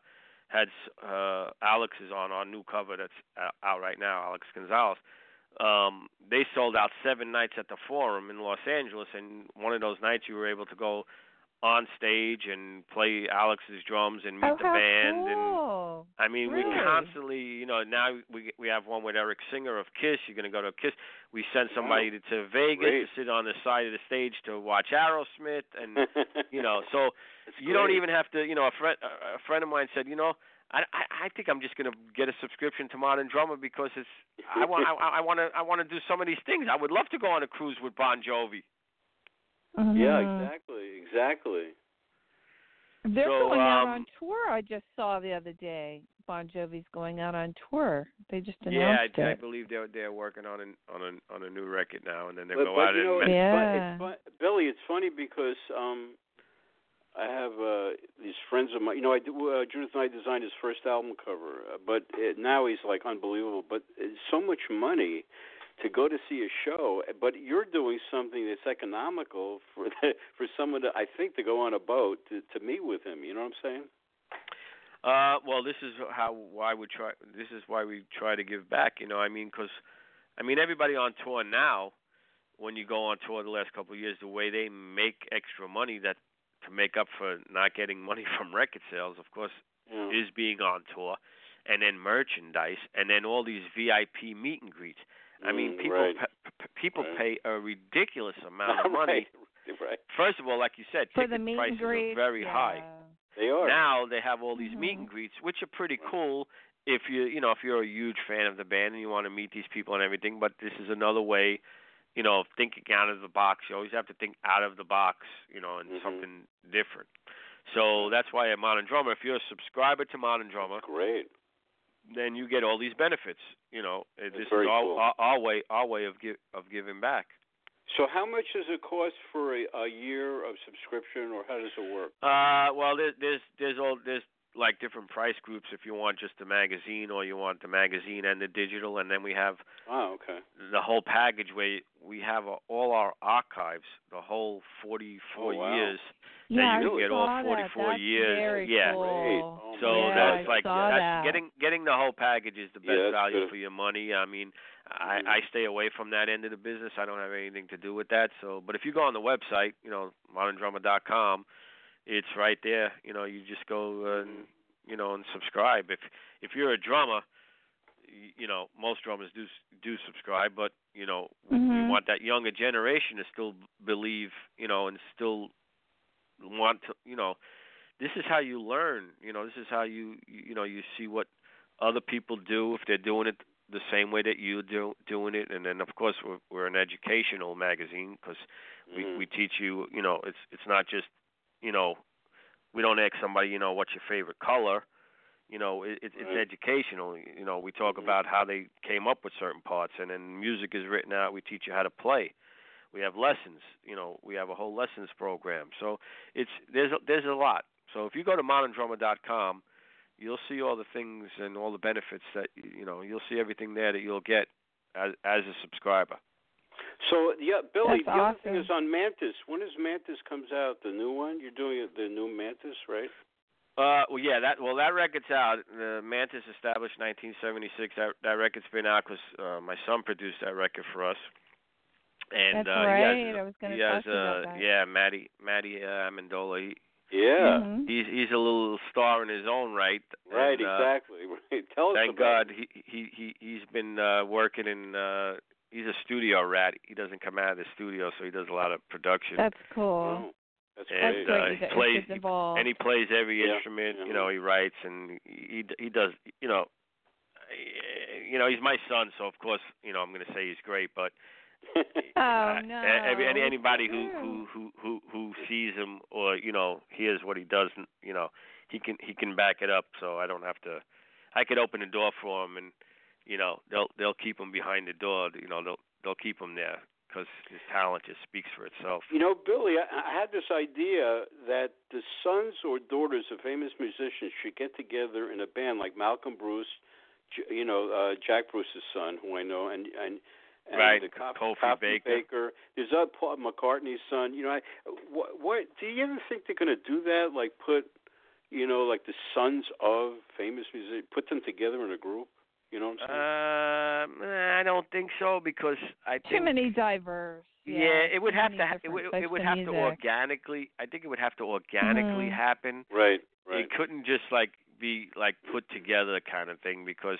had uh, Alex is on our new cover that's out- out right now, Alex Gonzalez. Um, they sold out seven nights at the Forum in Los Angeles, and one of those nights you were able to go on stage and play Alex's drums and meet oh, the how band and cool. I mean, Really? we constantly, you know, now we we have one with Eric Singer of Kiss. You're going to go to Kiss. We send somebody to, to Vegas Great. to sit on the side of the stage to watch Aerosmith, and you know, so That's you don't even have to. You know, a friend a friend of mine said, you know, I I, I think I'm just going to get a subscription to Modern Drummer because it's I want I, I want to I want to do some of these things. I would love to go on a cruise with Bon Jovi. Yeah, Mhm. exactly, exactly. They're So, going out um, on tour. I just saw the other day. Bon Jovi's going out on tour. They just Yeah, announced I, I it. believe they're they're working on an on a on a new record now, and then they But, go but out you know, and it's, Yeah. fun, it's fun, Billy. It's funny because um, I have uh, these friends of mine. You know, I do, uh, Judith and I designed his first album cover, uh, but it, now he's like unbelievable. But it's so much money to go to see a show, but you're doing something that's economical for the, for someone to, I think, to go on a boat to, to meet with him. You know what I'm saying? Uh, well, this is how why we try. This is why we try to give back. You know, I mean, because I mean, everybody on tour now, when you go on tour the last couple of years, the way they make extra money that to make up for not getting money from record sales, of course, Yeah. is being on tour, and then merchandise, and then all these VIP meet and greets. I mean, Mm, people right. p- people Right. pay a ridiculous amount of money. right, right. First of all, like you said, For ticket the meet prices and greet. are very yeah. high They are. now they have all these meet Mhm. and greets which are pretty cool if you you know if you're a huge fan of the band and you want to meet these people and everything but this is another way you know of thinking out of the box you always have to think out of the box you know and Mhm. something different so that's why at modern drummer if you're a subscriber to modern drummer Great. Then you get all these benefits you know Uh, this is our, cool. our our way our way of give of giving back So, how much does it cost for a, a year of subscription, or how does it work? Uh, well, there, there's there's all there's like different price groups if you want just the magazine or you want the magazine and the digital, and then we have Oh, okay. the whole package where we have uh, all our archives, the whole 44 Oh, wow. years. Yeah, you I get saw all that. 44 That's years. Very Yeah. cool. Great. Oh, So yeah, that's I like saw that's that. getting getting the whole package is the best Yeah, value good. for your money. I mean, I Mhm. I stay away from that end of the business. I don't have anything to do with that. So, but if you go on the website, you know, moderndrummer.com, it's right there. You know, you just go and you know and subscribe. If if you're a drummer, you know, most drummers do do subscribe, but you know, we Mhm. want that younger generation to still believe, you know, and still want to, you know, this is how you learn. You know, this is how you you you know you see what other people do if they're doing it the same way that you're do, doing it, and then of course we're, we're an educational magazine because we Mhm. we teach you. You know, it's it's not just you know we don't ask somebody you know what's your favorite color. You know, it, it, it's Right. educational. You know, we talk Mhm. about how they came up with certain parts, and then music is written out. We teach you how to play. We have lessons. You know, we have a whole lessons program. So it's there's a, there's a lot. So if you go to moderndrummer.com, you'll see all the things and all the benefits that you know. You'll see everything there that you'll get as as a subscriber. So yeah, Billy. That's the other thing is on Mantus. When is Mantus comes out? The new one? You're doing the new Mantus, right? Uh, well, yeah, that well, that record's out. The Mantus established 1976. That that record's been out 'cause uh, my son produced that record for us. And That's uh, right. he has, I was going to talk to you about uh, that. yeah, Matty Matty uh, Amendola. He, Yeah. Mhm. he's he's a little star in his own right. Right. and, uh, exactly. Right. Tell us Thank about God he he he he's been uh working in uh he's a studio rat. He doesn't come out of the studio so he does a lot of production. That's cool. Oh, that's And, great. great. uh, he get plays- kids involved. and he plays every Yeah, instrument, yeah. you know, he writes and he he does, you know, you know, he's my son, so of course, you know, I'm going to say he's great, but oh uh, no. every any, anybody who, who who who who sees him or you know hears what he does, you know, he can he can back it up. So I don't have to. I could open the door for him, and you know they'll they'll keep him behind the door. You know they'll they'll keep him there because his talent just speaks for itself. You know, Billy, I, I had this idea that the sons or daughters of famous musicians should get together in a band, like Malcolm Bruce, you know, uh, Jack Bruce's son, who I know, and and. And Right, the Cop- Kofi Coffee Baker. There's uh, Paul McCartney's son. You know, I, what, what do you ever think they're going to do that? Like put, you know, like the sons of famous musicians, put them together in a group. You know what I'm saying? Uh, I don't think so because I think Too many diverse. yeah, it would have to ha- it would it would of have to organically. I think it would have to organically Mhm. happen. right, right. It couldn't just like be like put together kind of thing because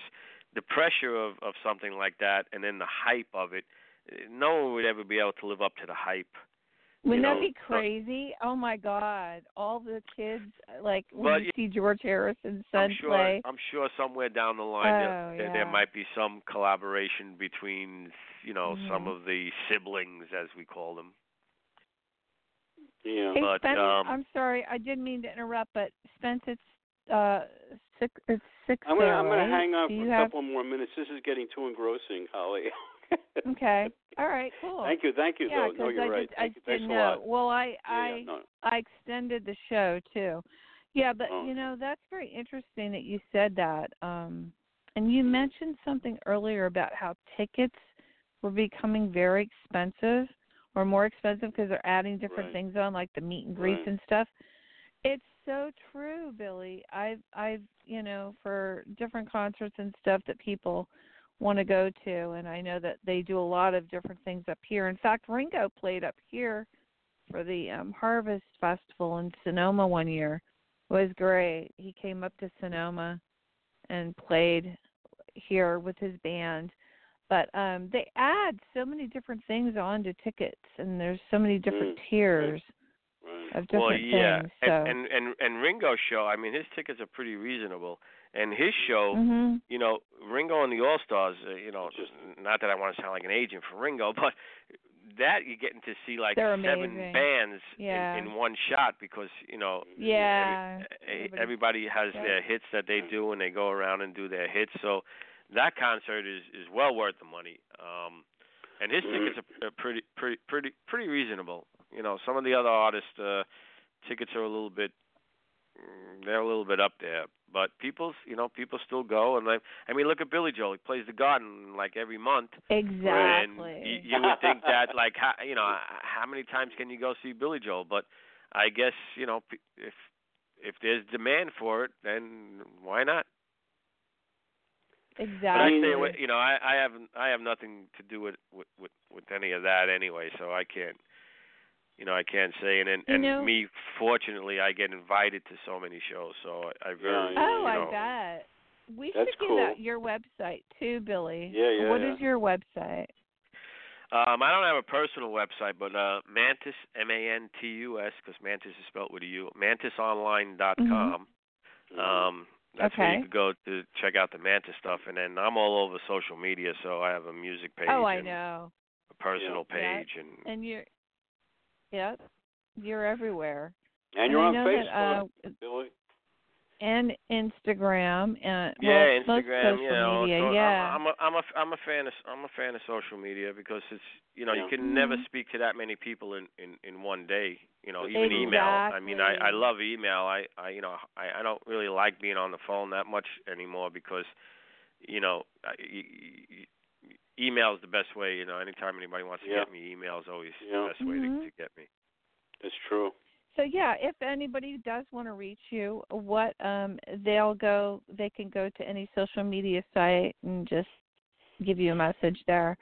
the pressure of of something like that and then the hype of it, eh, no one would ever be able to live up to the hype. Wouldn't you that be so- crazy? Oh my God! All the kids, like when Well, you see George Harrison's son I'm sure play. I'm sure somewhere down the line Oh, there, there, there might be some collaboration between you know some Mhm. of the siblings as we call them. Yeah. Hey but, Spence, um, I'm sorry, I didn't mean to interrupt, but Spence, it's uh six. It's six I'm gonna there, I'm gonna hang on Do for you a have? couple more minutes. This is getting too engrossing, Holly. Okay. All right. Cool. Thank you, thank you. Yeah, though. No, you're I right. just I you. Thanks didn't a know. lot. Well, I Yeah, I yeah, no. I extended the show too. Yeah, but Oh. you know that's very interesting that you said that. Um, and you mentioned something earlier about how tickets were becoming very expensive or more expensive because they're adding different Right. things on, like the meet and greets Right. and stuff. It's so true, Billy. I've I've you know for different concerts and stuff that people want to go to, and I know that they do a lot of different things up here. In fact, Ringo played up here for the um Harvest Festival in Sonoma one year. It was great. He came up to Sonoma and played here with his band. But um they add so many different things onto tickets and there's so many different Mm, tiers of different well, yeah, things. So and, and and and Ringo's show. I mean, his tickets are pretty reasonable, and his show. mhm. you know, Ringo and the All Stars, uh, you know, Just- not that I want to sound like an agent for Ringo, but that you're getting to see like They're seven amazing. bands Yeah. in, in one shot because, you know, Yeah. every, Everybody- everybody has yeah. their hits that they do and they go around and do their hits. So that concert is is well worth the money. Um and his tickets are, are pretty pretty pretty pretty reasonable. You know, some of the other artists uh tickets are a little bit mm, they're a little bit up there, but people, you know, people still go and like I mean, look at Billy Joel. He plays the Garden like every month, Exactly. and you, you would think that like how, you know how many times can you go see Billy Joel? But I guess you know if if there's demand for it, then why not? exactly. But I stay. You know, I I have I have nothing to do with with with, with any of that anyway, so I can't. You know, I can't say, and and, You know- me, fortunately, I get invited to so many shows, so I, I very, Yeah, Oh, you know, I bet. We That's should give cool. out your website too, Billy. Yeah, yeah, What yeah. is your website? Um, I don't have a personal website, but uh, Mantus M A N T U S because Mantus is spelled with a U. MantusOnline.com. Mm-hmm. Um, That's where you could go to check out the Mantus stuff, and then I'm all over social media. So I have a music page Oh, I know. a personal Yeah. page, and And you're, yeah, you're everywhere. And you're I on Facebook, that, uh, Billy. and Instagram and yeah, well, most Instagram. social you know, media. so yeah. I'm, I'm a I'm a I'm a fan of I'm a fan of social media because it's you know Yeah. you can never Mhm. speak to that many people in in in one day. You know, even email. I mean, I I love email. I I you know I I don't really like being on the phone that much anymore because you know I- y- y- y- email is the best way. You know, anytime anybody wants to Yeah. get me, email is always Yeah. the best way Mhm. to, to get me. It's true. So yeah, if anybody does want to reach you, what um they'll go they can go to any social media site and just give you a message there.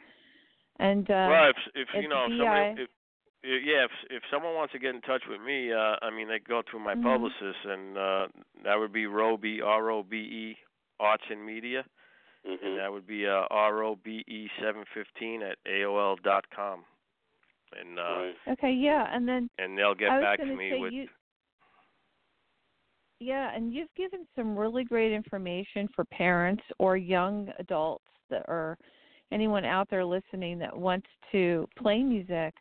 And uh well, if if you know if somebody if, if yeah if if someone wants to get in touch with me, uh I mean they go through my Mhm. publicist and uh that would be Robe R O B E Arts and Media hmm and that would be uh R O B E seven fifteen at AOL dot com. And uh right. okay, yeah, and then and they'll get back to me with you Yeah, and you've given some really great information for parents or young adults that are anyone out there listening that wants to play music.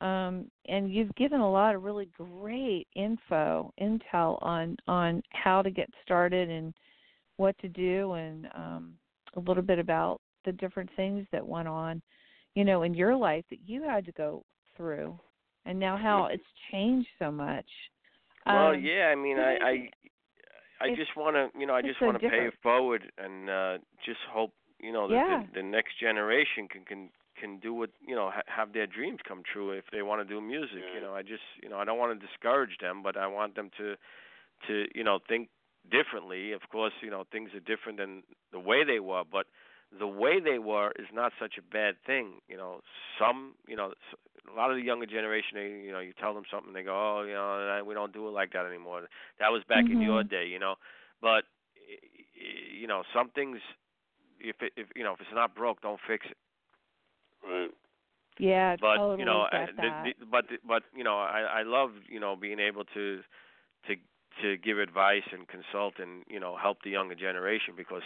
Um, and you've given a lot of really great info, intel on on how to get started and what to do, and um, a little bit about the different things that went on, you know, in your life that you had to go through, and now how it's changed so much. Well, Um, yeah, I mean, I, I, I just want to, you know, I just so want to pay it forward and uh just hope, you know, that Yeah. the, the next generation can can can do what, you know, ha- have their dreams come true if they want to do music. Yeah. You know, I just, you know, I don't want to discourage them, but I want them to, to, you know, think differently. Of course, you know, things are different than the way they were, but the way they were is not such a bad thing. You know, some, you know, s- a lot of the younger generation, they, you know, you tell them something, they go, oh, you know, we don't do it like that anymore. That was back in your Mhm. day, you know. But y- y- you know, some things, if it, if you know, if it's not broke, don't fix it. Right. Yeah, But totally you know, I, the, the, but the, but you know, I I love you know being able to to to give advice and consult and you know help the younger generation because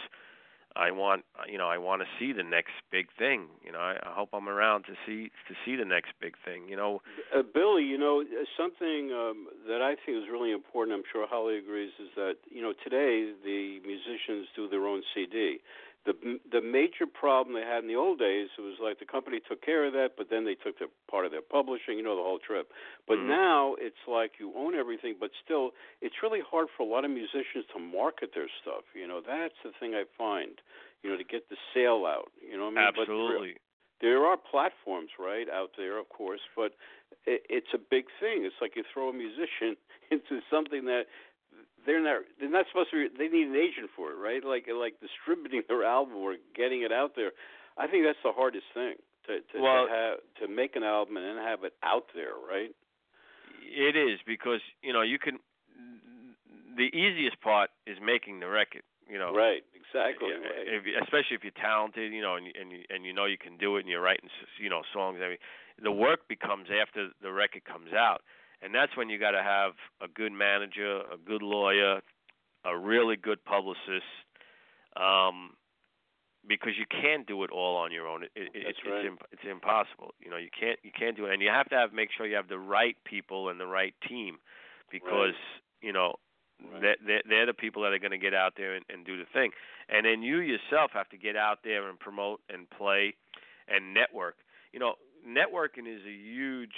I want you know I want to see the next big thing. You know, I, I hope I'm around to see to see the next big thing. You know, Uh, Billy, you know, uh, something um, that I think is really important, I'm sure Holly agrees, is that, you know, today the musicians do their own CD. The the major problem they had in the old days it was like the company took care of that, but then they took the part of their publishing, you know, the whole trip. But Mhm. now it's like you own everything, but still, it's really hard for a lot of musicians to market their stuff. You know, that's the thing I find. You know, to get the sale out. You know, what I mean, But absolutely. there are platforms right out there of course but it, it's a big thing it's like you throw a musician into something that they're not they're not supposed to be, they need an agent for it right like like distributing their album or getting it out there i think that's the hardest thing to to, Well- to have to make an album and then have it out there right It is because you know you can. The easiest part is making the record. You know, right exactly Yeah, right. Especially if you're talented, you know, and you, and you and you know you can do it, and you're writing, s- you know, songs. I mean, the work becomes after the record comes out, and that's when you got to have a good manager, a good lawyer, a really good publicist, um, because you can't do it all on your own. It, it, That's it's right. it's, imp- it's impossible. You know, you can't you can't do it, and you have to have make sure you have the right people and the right team, because you know Right. they're, they're, they're the people that are going to get out there and, and do the thing. And then you yourself have to get out there and promote and play and network. You know, networking is a huge,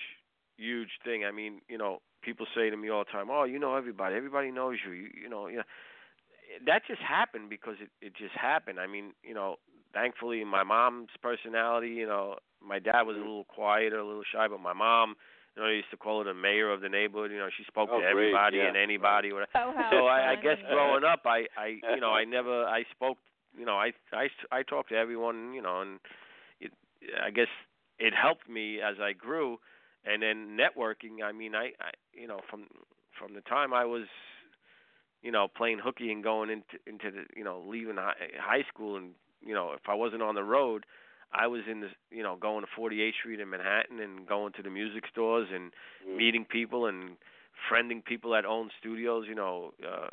huge thing. I mean, you know, people say to me all the time, "Oh, you know everybody. Everybody knows you." You, you know, you know. That just happened because it it just happened. I mean, you know, thankfully my mom's personality, you know, my dad was a little quieter, a little shy, but my mom, you know, they used to call her the mayor of the neighborhood. You know, she spoke Oh, to great, everybody yeah, and anybody. Whatever. Oh, how So I, I guess growing up, I, I, you know, I never, I spoke, you know, I, I, I talked to everyone, you know, and it, I guess it helped me as I grew, and then networking. I mean, I, I, you know, from from the time I was, you know, playing hooky and going into into the, you know, leaving high, high school, and you know, if I wasn't on the road, I was in the, you know, going to 48th Street in Manhattan and going to the music stores and Mm. meeting people and friending people that own studios, you know, uh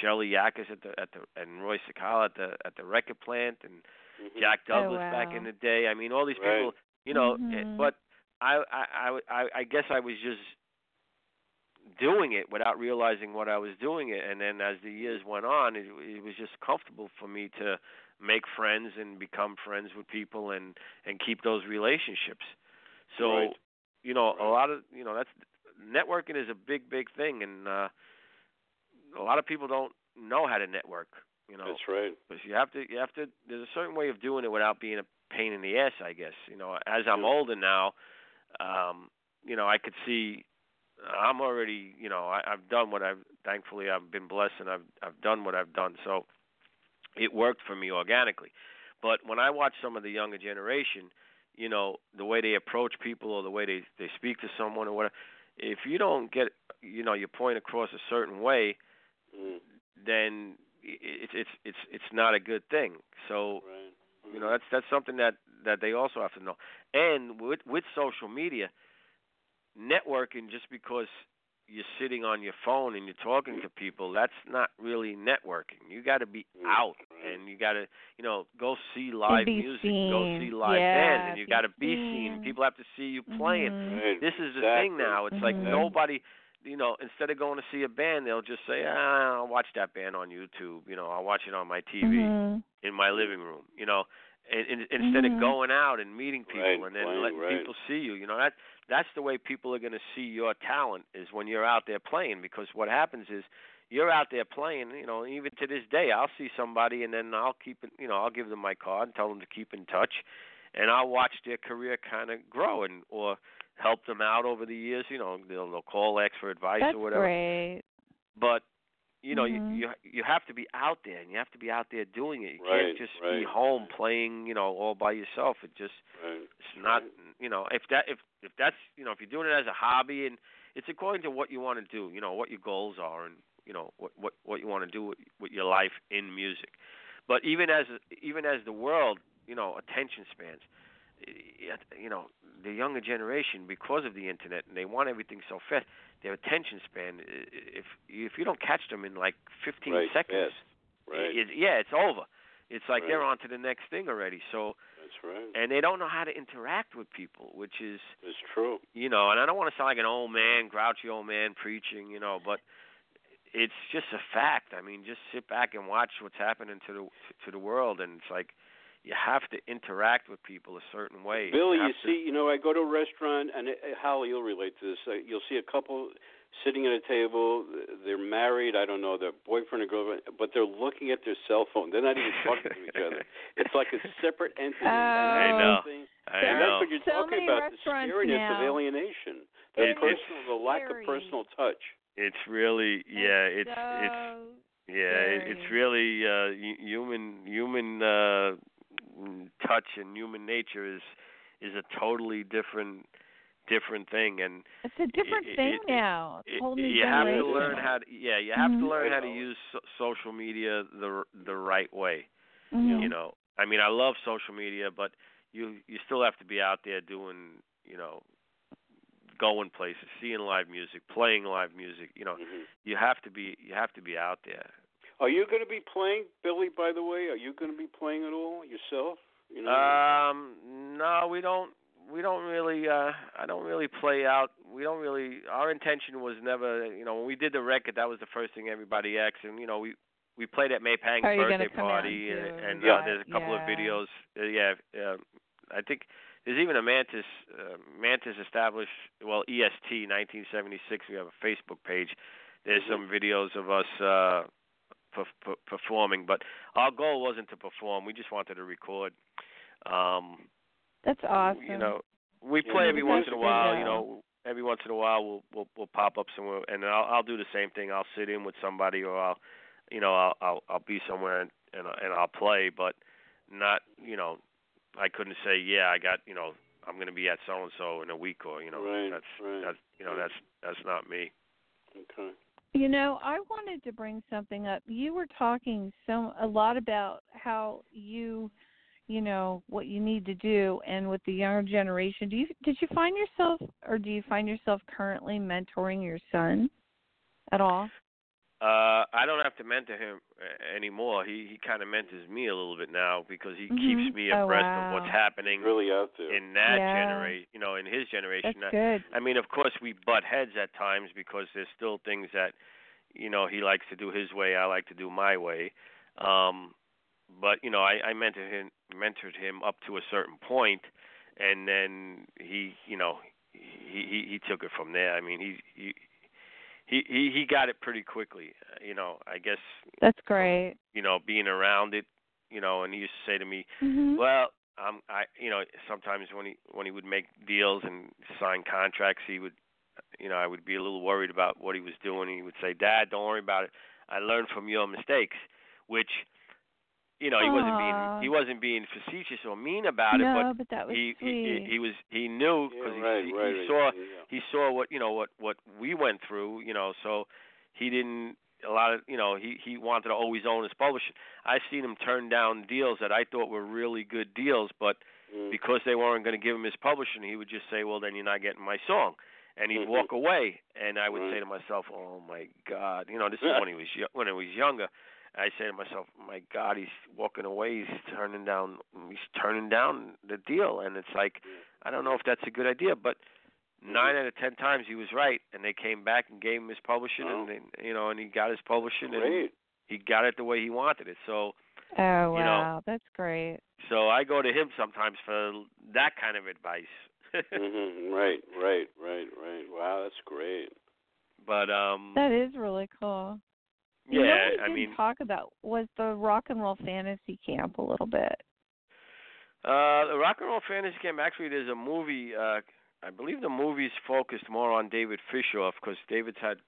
Shelly Yakus at the at the and Roy Cicala at the at the record plant and Mhm. Jack Oh, Douglas back in the day. I mean, all these Right. people, you know. eh, Mhm. But I, I I I guess I was just doing it without realizing what I was doing it, and then as the years went on, it, it was just comfortable for me to make friends and become friends with people and and keep those relationships. So, Right. you know, a lot of you know that's networking is a big big thing, and uh, a lot of people don't know how to network. You know, That's right. because you have to you have to there's a certain way of doing it without being a pain in the ass i guess you know as i'm Yeah. older now um you know i could see i'm already you know i i've done what i've thankfully i've been blessed and i've i've done what i've done so it worked for me organically but when i watch some of the younger generation you know the way they approach people or the way they they speak to someone or whatever if you don't get you know your point across a certain way Mm. then it's it's it's it's not a good thing. So Right. you know that's that's something that that they also have to know. And with with social media, networking just because you're sitting on your phone and you're talking to people, that's not really networking. You got to be Mm, out and you got to you know go see live be music, go see live Yeah, bands, and you got to be seen. seen. People have to see you playing Mhm. Right. this is the Exactly. thing now. It's like Mhm. nobody, you know, instead of going to see a band, they'll just say, ah, I'll watch that band on YouTube. You know, I'll watch it on my TV Mhm. in my living room. You know, and, and instead Mhm. of going out and meeting people Right, and then playing, letting right. people see you. You know, that that's the way people are going to see your talent is when you're out there playing. Because what happens is you're out there playing. You know, even to this day, I'll see somebody and then I'll keep it. You know, I'll give them my card and tell them to keep in touch, and I'll watch their career kind of grow and or help them out over the years. You know, they'll, they'll call X for advice That's or whatever. great. But you know, Mhm. you, you you have to be out there and you have to be out there doing it. You Right, can't just be home playing, you know, all by yourself. It just Right. it's not, Right. you know, if that if if that's, you know, if you're doing it as a hobby and it's according to what you want to do, you know, what your goals are and you know what what what you want to do with, with your life in music. But even as even as the world, you know, attention spans, you know, the younger generation because of the internet and they want everything so fast, their attention span if if you don't catch them in like 15 Right, seconds, fast. Right. it, yeah, it's over. It's like they're on to the next thing already. So That's right. and they don't know how to interact with people, which is It's true. you know, and I don't want to sound like an old man, grouchy old man preaching, you know, but it's just a fact. I mean, just sit back and watch what's happening to the to the world, and it's like you have to interact with people a certain way. Billy, you have to- see, you know, I go to a restaurant, and uh, Hal, you'll relate to this. Uh, you'll see a couple sitting at a table. They're married. I don't know, their boyfriend or girlfriend, but they're looking at their cell phone. They're not even talking to each other. It's like a separate entity. I And know. that's I And know. that's what you're So talking many about, the restaurants scariness of now. alienation. The It- it's- personal, the lack of personal touch. It's really yeah, it's it's so yeah, it, it's really uh human human uh touch and human nature is is a totally different different thing and It's a different it- thing it- now. It's a it- you have to learn how to yeah you have to Mhm. learn how to use so- social media the the right way Mhm. you know i mean i love social media but you you still have to be out there doing you know going places seeing live music playing live music you know hmm you have to be you have to be out there Are you going to be playing, Billy? By the way, are you going to be playing at all yourself? You know. Um, no, we don't. We don't really. uh I don't really play out. We don't really. Our intention was never. You know, when we did the record, that was the first thing everybody asked, and you know, we we played at May Pang's Are you gonna birthday come out party, and and, Yeah. uh, there's a couple of videos. Uh, yeah, uh, I think there's even a Mantus. Uh, Mantus established. Well, EST 1976. We have a Facebook page. There's Mhm. some videos of us. uh per- per- performing, but our goal wasn't to perform. We just wanted to record. Um, That's awesome. you know, we play no, every once in a while. You know, every once in a while we'll we'll we'll pop up somewhere, and I'll I'll do the same thing. I'll sit in with somebody, or I'll, you know, I'll I'll, I'll be somewhere and and and I'll play, but not, you know, I couldn't say, yeah, I got, you know, I'm going to be at so and so in a week, or you know, Right, that's right. that's you know that's that's not me. okay. You know, I wanted to bring something up. You were talking so a lot about how you, you know, what you need to do, and with the younger generation. Do you did you find yourself, or do you find yourself currently mentoring your son at all? Uh, I don't have to mentor him uh, anymore. He he kind of mentors me a little bit now because he Mhm. keeps me Oh, abreast wow. of what's happening Really out there. in that Yeah. generation, you know, in his generation. That's I- good. I mean, of course, we butt heads at times because there's still things that, you know, he likes to do his way, I like to do my way. Um, but you know, I, I mentored him, mentored him up to a certain point, and then he, you know, he he, he took it from there. I mean, he he he he he got it pretty quickly. Uh, You know, I guess That's great. you know being around it, you know, and he used to say to me, Mhm. well, um, I you know sometimes when he when he would make deals and sign contracts, he would, you know, I would be a little worried about what he was doing. He would say, "Dad, don't worry about it. I learned from your mistakes," which, you know, he wasn't being he wasn't being facetious or mean about it, no, but but that was he, sweet. he he was he knew Yeah, because right, he, he, right, he right. saw Yeah. he saw what you know what what we went through you know so he didn't a lot of you know he he wanted to always own his publishing i've seen him turn down deals that i thought were really good deals but Mm. because they weren't going to give him his publishing he would just say well then you're not getting my song and he'd Mhm. walk away and i would say to myself oh my god you know this is when he was yo- when he was younger i say to myself my god he's walking away he's turning down he's turning down the deal and it's like i don't know if that's a good idea but nine out of ten times he was right, and they came back and gave him his publishing, Wow. and they, you know, and he got his publishing, and he got it the way he wanted it. So, oh you know, wow, that's great. so I go to him sometimes for that kind of advice. hmm Right, right, right, right. Wow, that's great. but um, That is really cool. You know yeah, what we I mean, talk about was the rock and roll fantasy camp a little bit. uh, the rock and roll fantasy camp. Actually, there's a movie. Uh, I believe the movie's focused more on David Fishof because David's had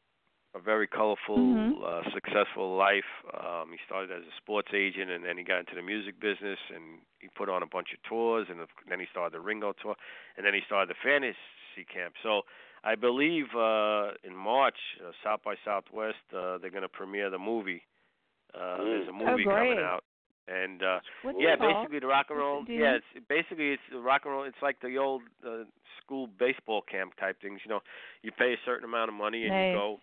a very colorful, Mhm. uh, successful life. Um, he started as a sports agent, and then he got into the music business, and he put on a bunch of tours, and then he started the Ringo tour, and then he started the fantasy camp. So I believe uh, in March, uh, South by Southwest, uh, they're going to premiere the movie. Uh, Mm. There's a Oh, movie coming out, and uh, What's yeah, basically the rock and roll. Do Yeah, it's basically it's the rock and roll. It's like the old uh, school baseball camp type things. You know, you pay a certain amount of money and Nice. you go.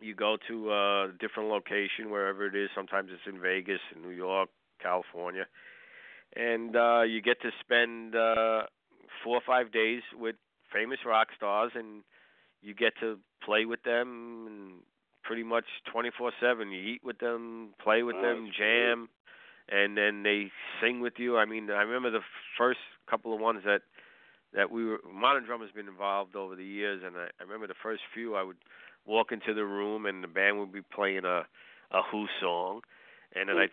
You go to a different location wherever it is. Sometimes it's in Vegas, in New York, California, and uh, you get to spend uh, four or five days with famous rock stars, and you get to play with them and pretty much 24/7. You eat with them, play with Wow, them, jam, and then they sing with you. I mean, I remember the first couple of ones that that we were. Modern Drum has been involved over the years, and I, I remember the first few. I would walk into the room, and the band would be playing a a Who song, and then hmm. I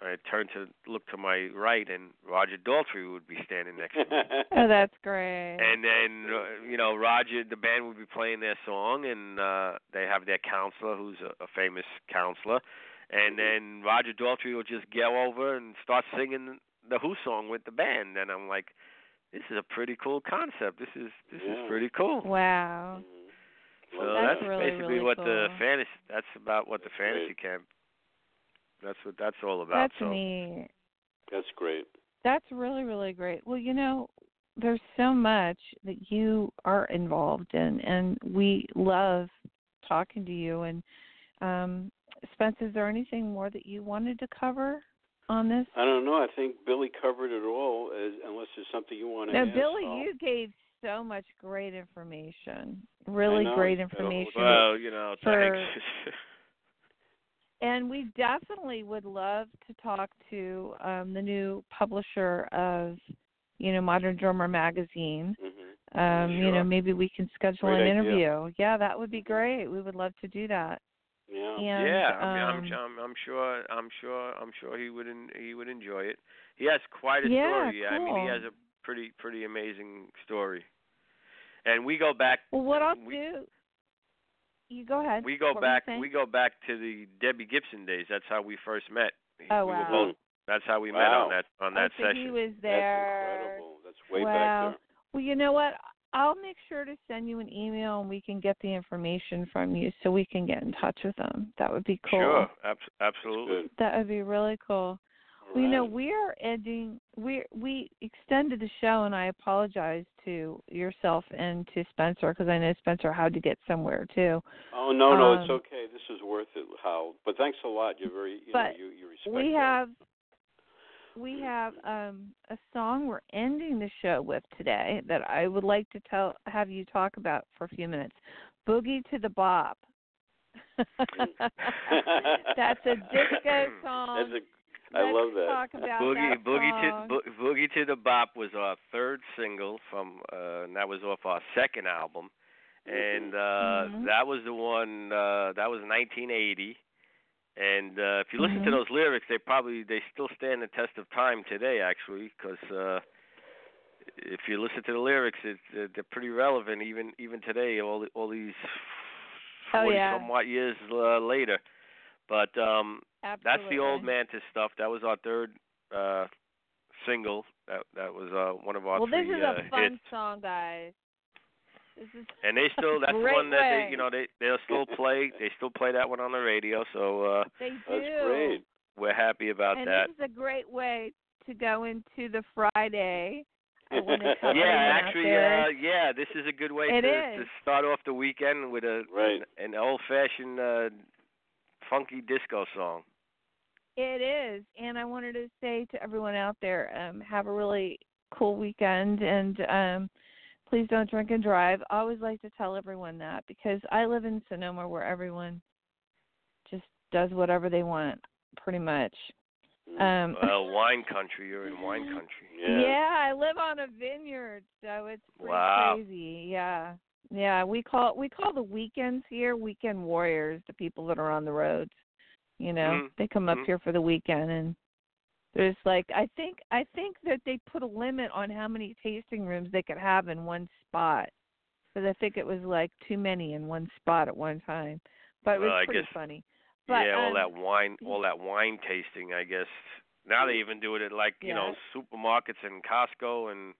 I turned to look to my right, and Roger Daltrey would be standing next to me. Oh, that's great. And then uh, you know Roger, the band would be playing their song, and uh, they have their counselor, who's a, a famous counselor, and then Roger Daltrey will just go over and start singing the Who song with the band, and I'm like, this is a pretty cool concept. This is this Yeah. is pretty cool. wow. So That's that's, really, basically really what the fantasy. That's about what the fantasy camp. That's what that's all about. That's so neat. That's great. That's really, really great. Well, you know, there's so much that you are involved in, and we love talking to you. And um, Spence, is there anything more that you wanted to cover on this? I don't know. I think Billy covered it all. As, unless there's something you want to No, add. Billy, I'll- you gave so much great information. Really know. great Yeah, information. well, you know, For- thanks. And we definitely would love to talk to um, the new publisher of, you know, Modern Drummer magazine. Mhm. Um, You know, maybe we can schedule Great an idea. interview. Yeah, that would be great. We would love to do that. Yeah. And, yeah, I mean, um, I'm, I'm I'm sure I'm sure I'm sure he would en- he would enjoy it. He has quite a Yeah, story. I mean, he has a pretty pretty amazing story. And we go back. Well, what I'll we, do, you go ahead. We go What back. We go back to the Debbie Gibson days. That's how we first met. Oh, we wow. Were both, that's how we met on that on Oh, that so session. he was That's there. incredible. That's way Wow. back there. Well, you know what? I'll make sure to send you an email and we can get the information from you so we can get in touch with them. That would be cool. Sure, abs- absolutely. That would be really cool. Well, you know, we are ending. We we extended the show, and I apologize to yourself and to Spencer because I know Spencer had to get somewhere too. Oh no, no, it's um, okay. This is worth it, Hal. But thanks a lot. You're very, you know, you you respect. we that. have we have um a song we're ending the show with today that I would like to tell have you talk about for a few minutes. Boogie to the Bop. That's a disco song. That's a, I Let's love that. Talk about Boogie that Boogie to. Bo- Boogie to the Bop was our third single from, uh, and that was off our second album, and uh, Mhm. that was the one. Uh, that was 1980. And uh, if you listen to Mhm. those lyrics, they probably they still stand the test of time today, actually, because uh, if you listen to the lyrics, it's uh, they're pretty relevant even even today. All the- all these Oh, forty yeah. somewhat years uh, later. But um, that's the old Mantus stuff. That was our third uh single. That that was uh one of our Well, this is uh, a fun hits. song, guys. This is And they still that's the one that way. they you know they they'll still play they still play that one on the radio. So uh they do. That's great. we're happy about and that. this is a great way to go into the Friday. I want to tell Yeah, actually, uh, yeah, this is a good way It to, is. to start off the weekend with a Right. an, an old-fashioned uh, funky disco song. It is, and I wanted to say to everyone out there, um, have a really cool weekend, and um, please don't drink and drive. I always like to tell everyone that because I live in Sonoma, where everyone just does whatever they want, pretty much. Um, Well, wine country, you're in wine country. Yeah. yeah, I live on a vineyard, so it's pretty Wow. crazy. Yeah, yeah. We call we call the weekends here weekend warriors. The people that are on the roads, you know, Mhm. they come up Mhm. here for the weekend, and there's like I think I think that they put a limit on how many tasting rooms they could have in one spot, because I think it was like too many in one spot at one time. But it was Well, pretty guess- funny. But, yeah, all um, that wine, all that wine tasting. I guess now they even do it at like you know supermarkets and Costco, and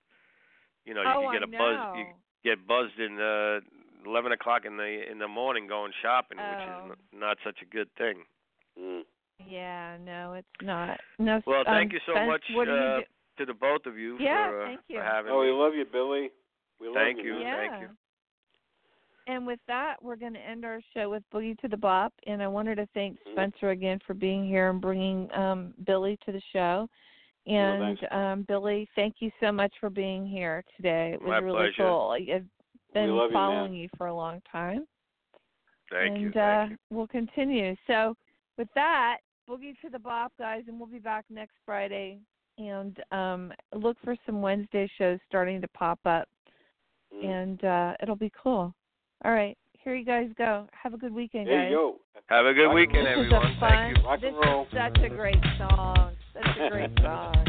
you know you oh, can get I a buzz. You get buzzed in the eleven o'clock in the in the morning going shopping, which Oh. is n- not such a good thing. Mm. Yeah, no, it's not. No. Well, thank um, you so Spence, much you uh, to the both of you Yeah, for, uh, thank you. for having Oh, we love you, Billy. We love Thank you. you. Yeah. Thank you. And with that, we're going to end our show with Boogie to the Bop. And I wanted to thank Mhm. Spencer again for being here and bringing um, Billy to the show. And thanks. um, Billy, thank you so much for being here today. It was My really pleasure. cool. I've been love you, man. following you for a long time. Thank and you. uh, Thank you. we'll continue. So, with that, Boogie to the Bop, guys, and we'll be back next Friday. And um, look for some Wednesday shows starting to pop up, Mm. and uh, it'll be cool. All right, here you guys go. Have a good weekend, There guys. you go. Have a good Rock and weekend, This everyone. is a fun. Thank you. Rock this and roll. is such a great song. Such a great song.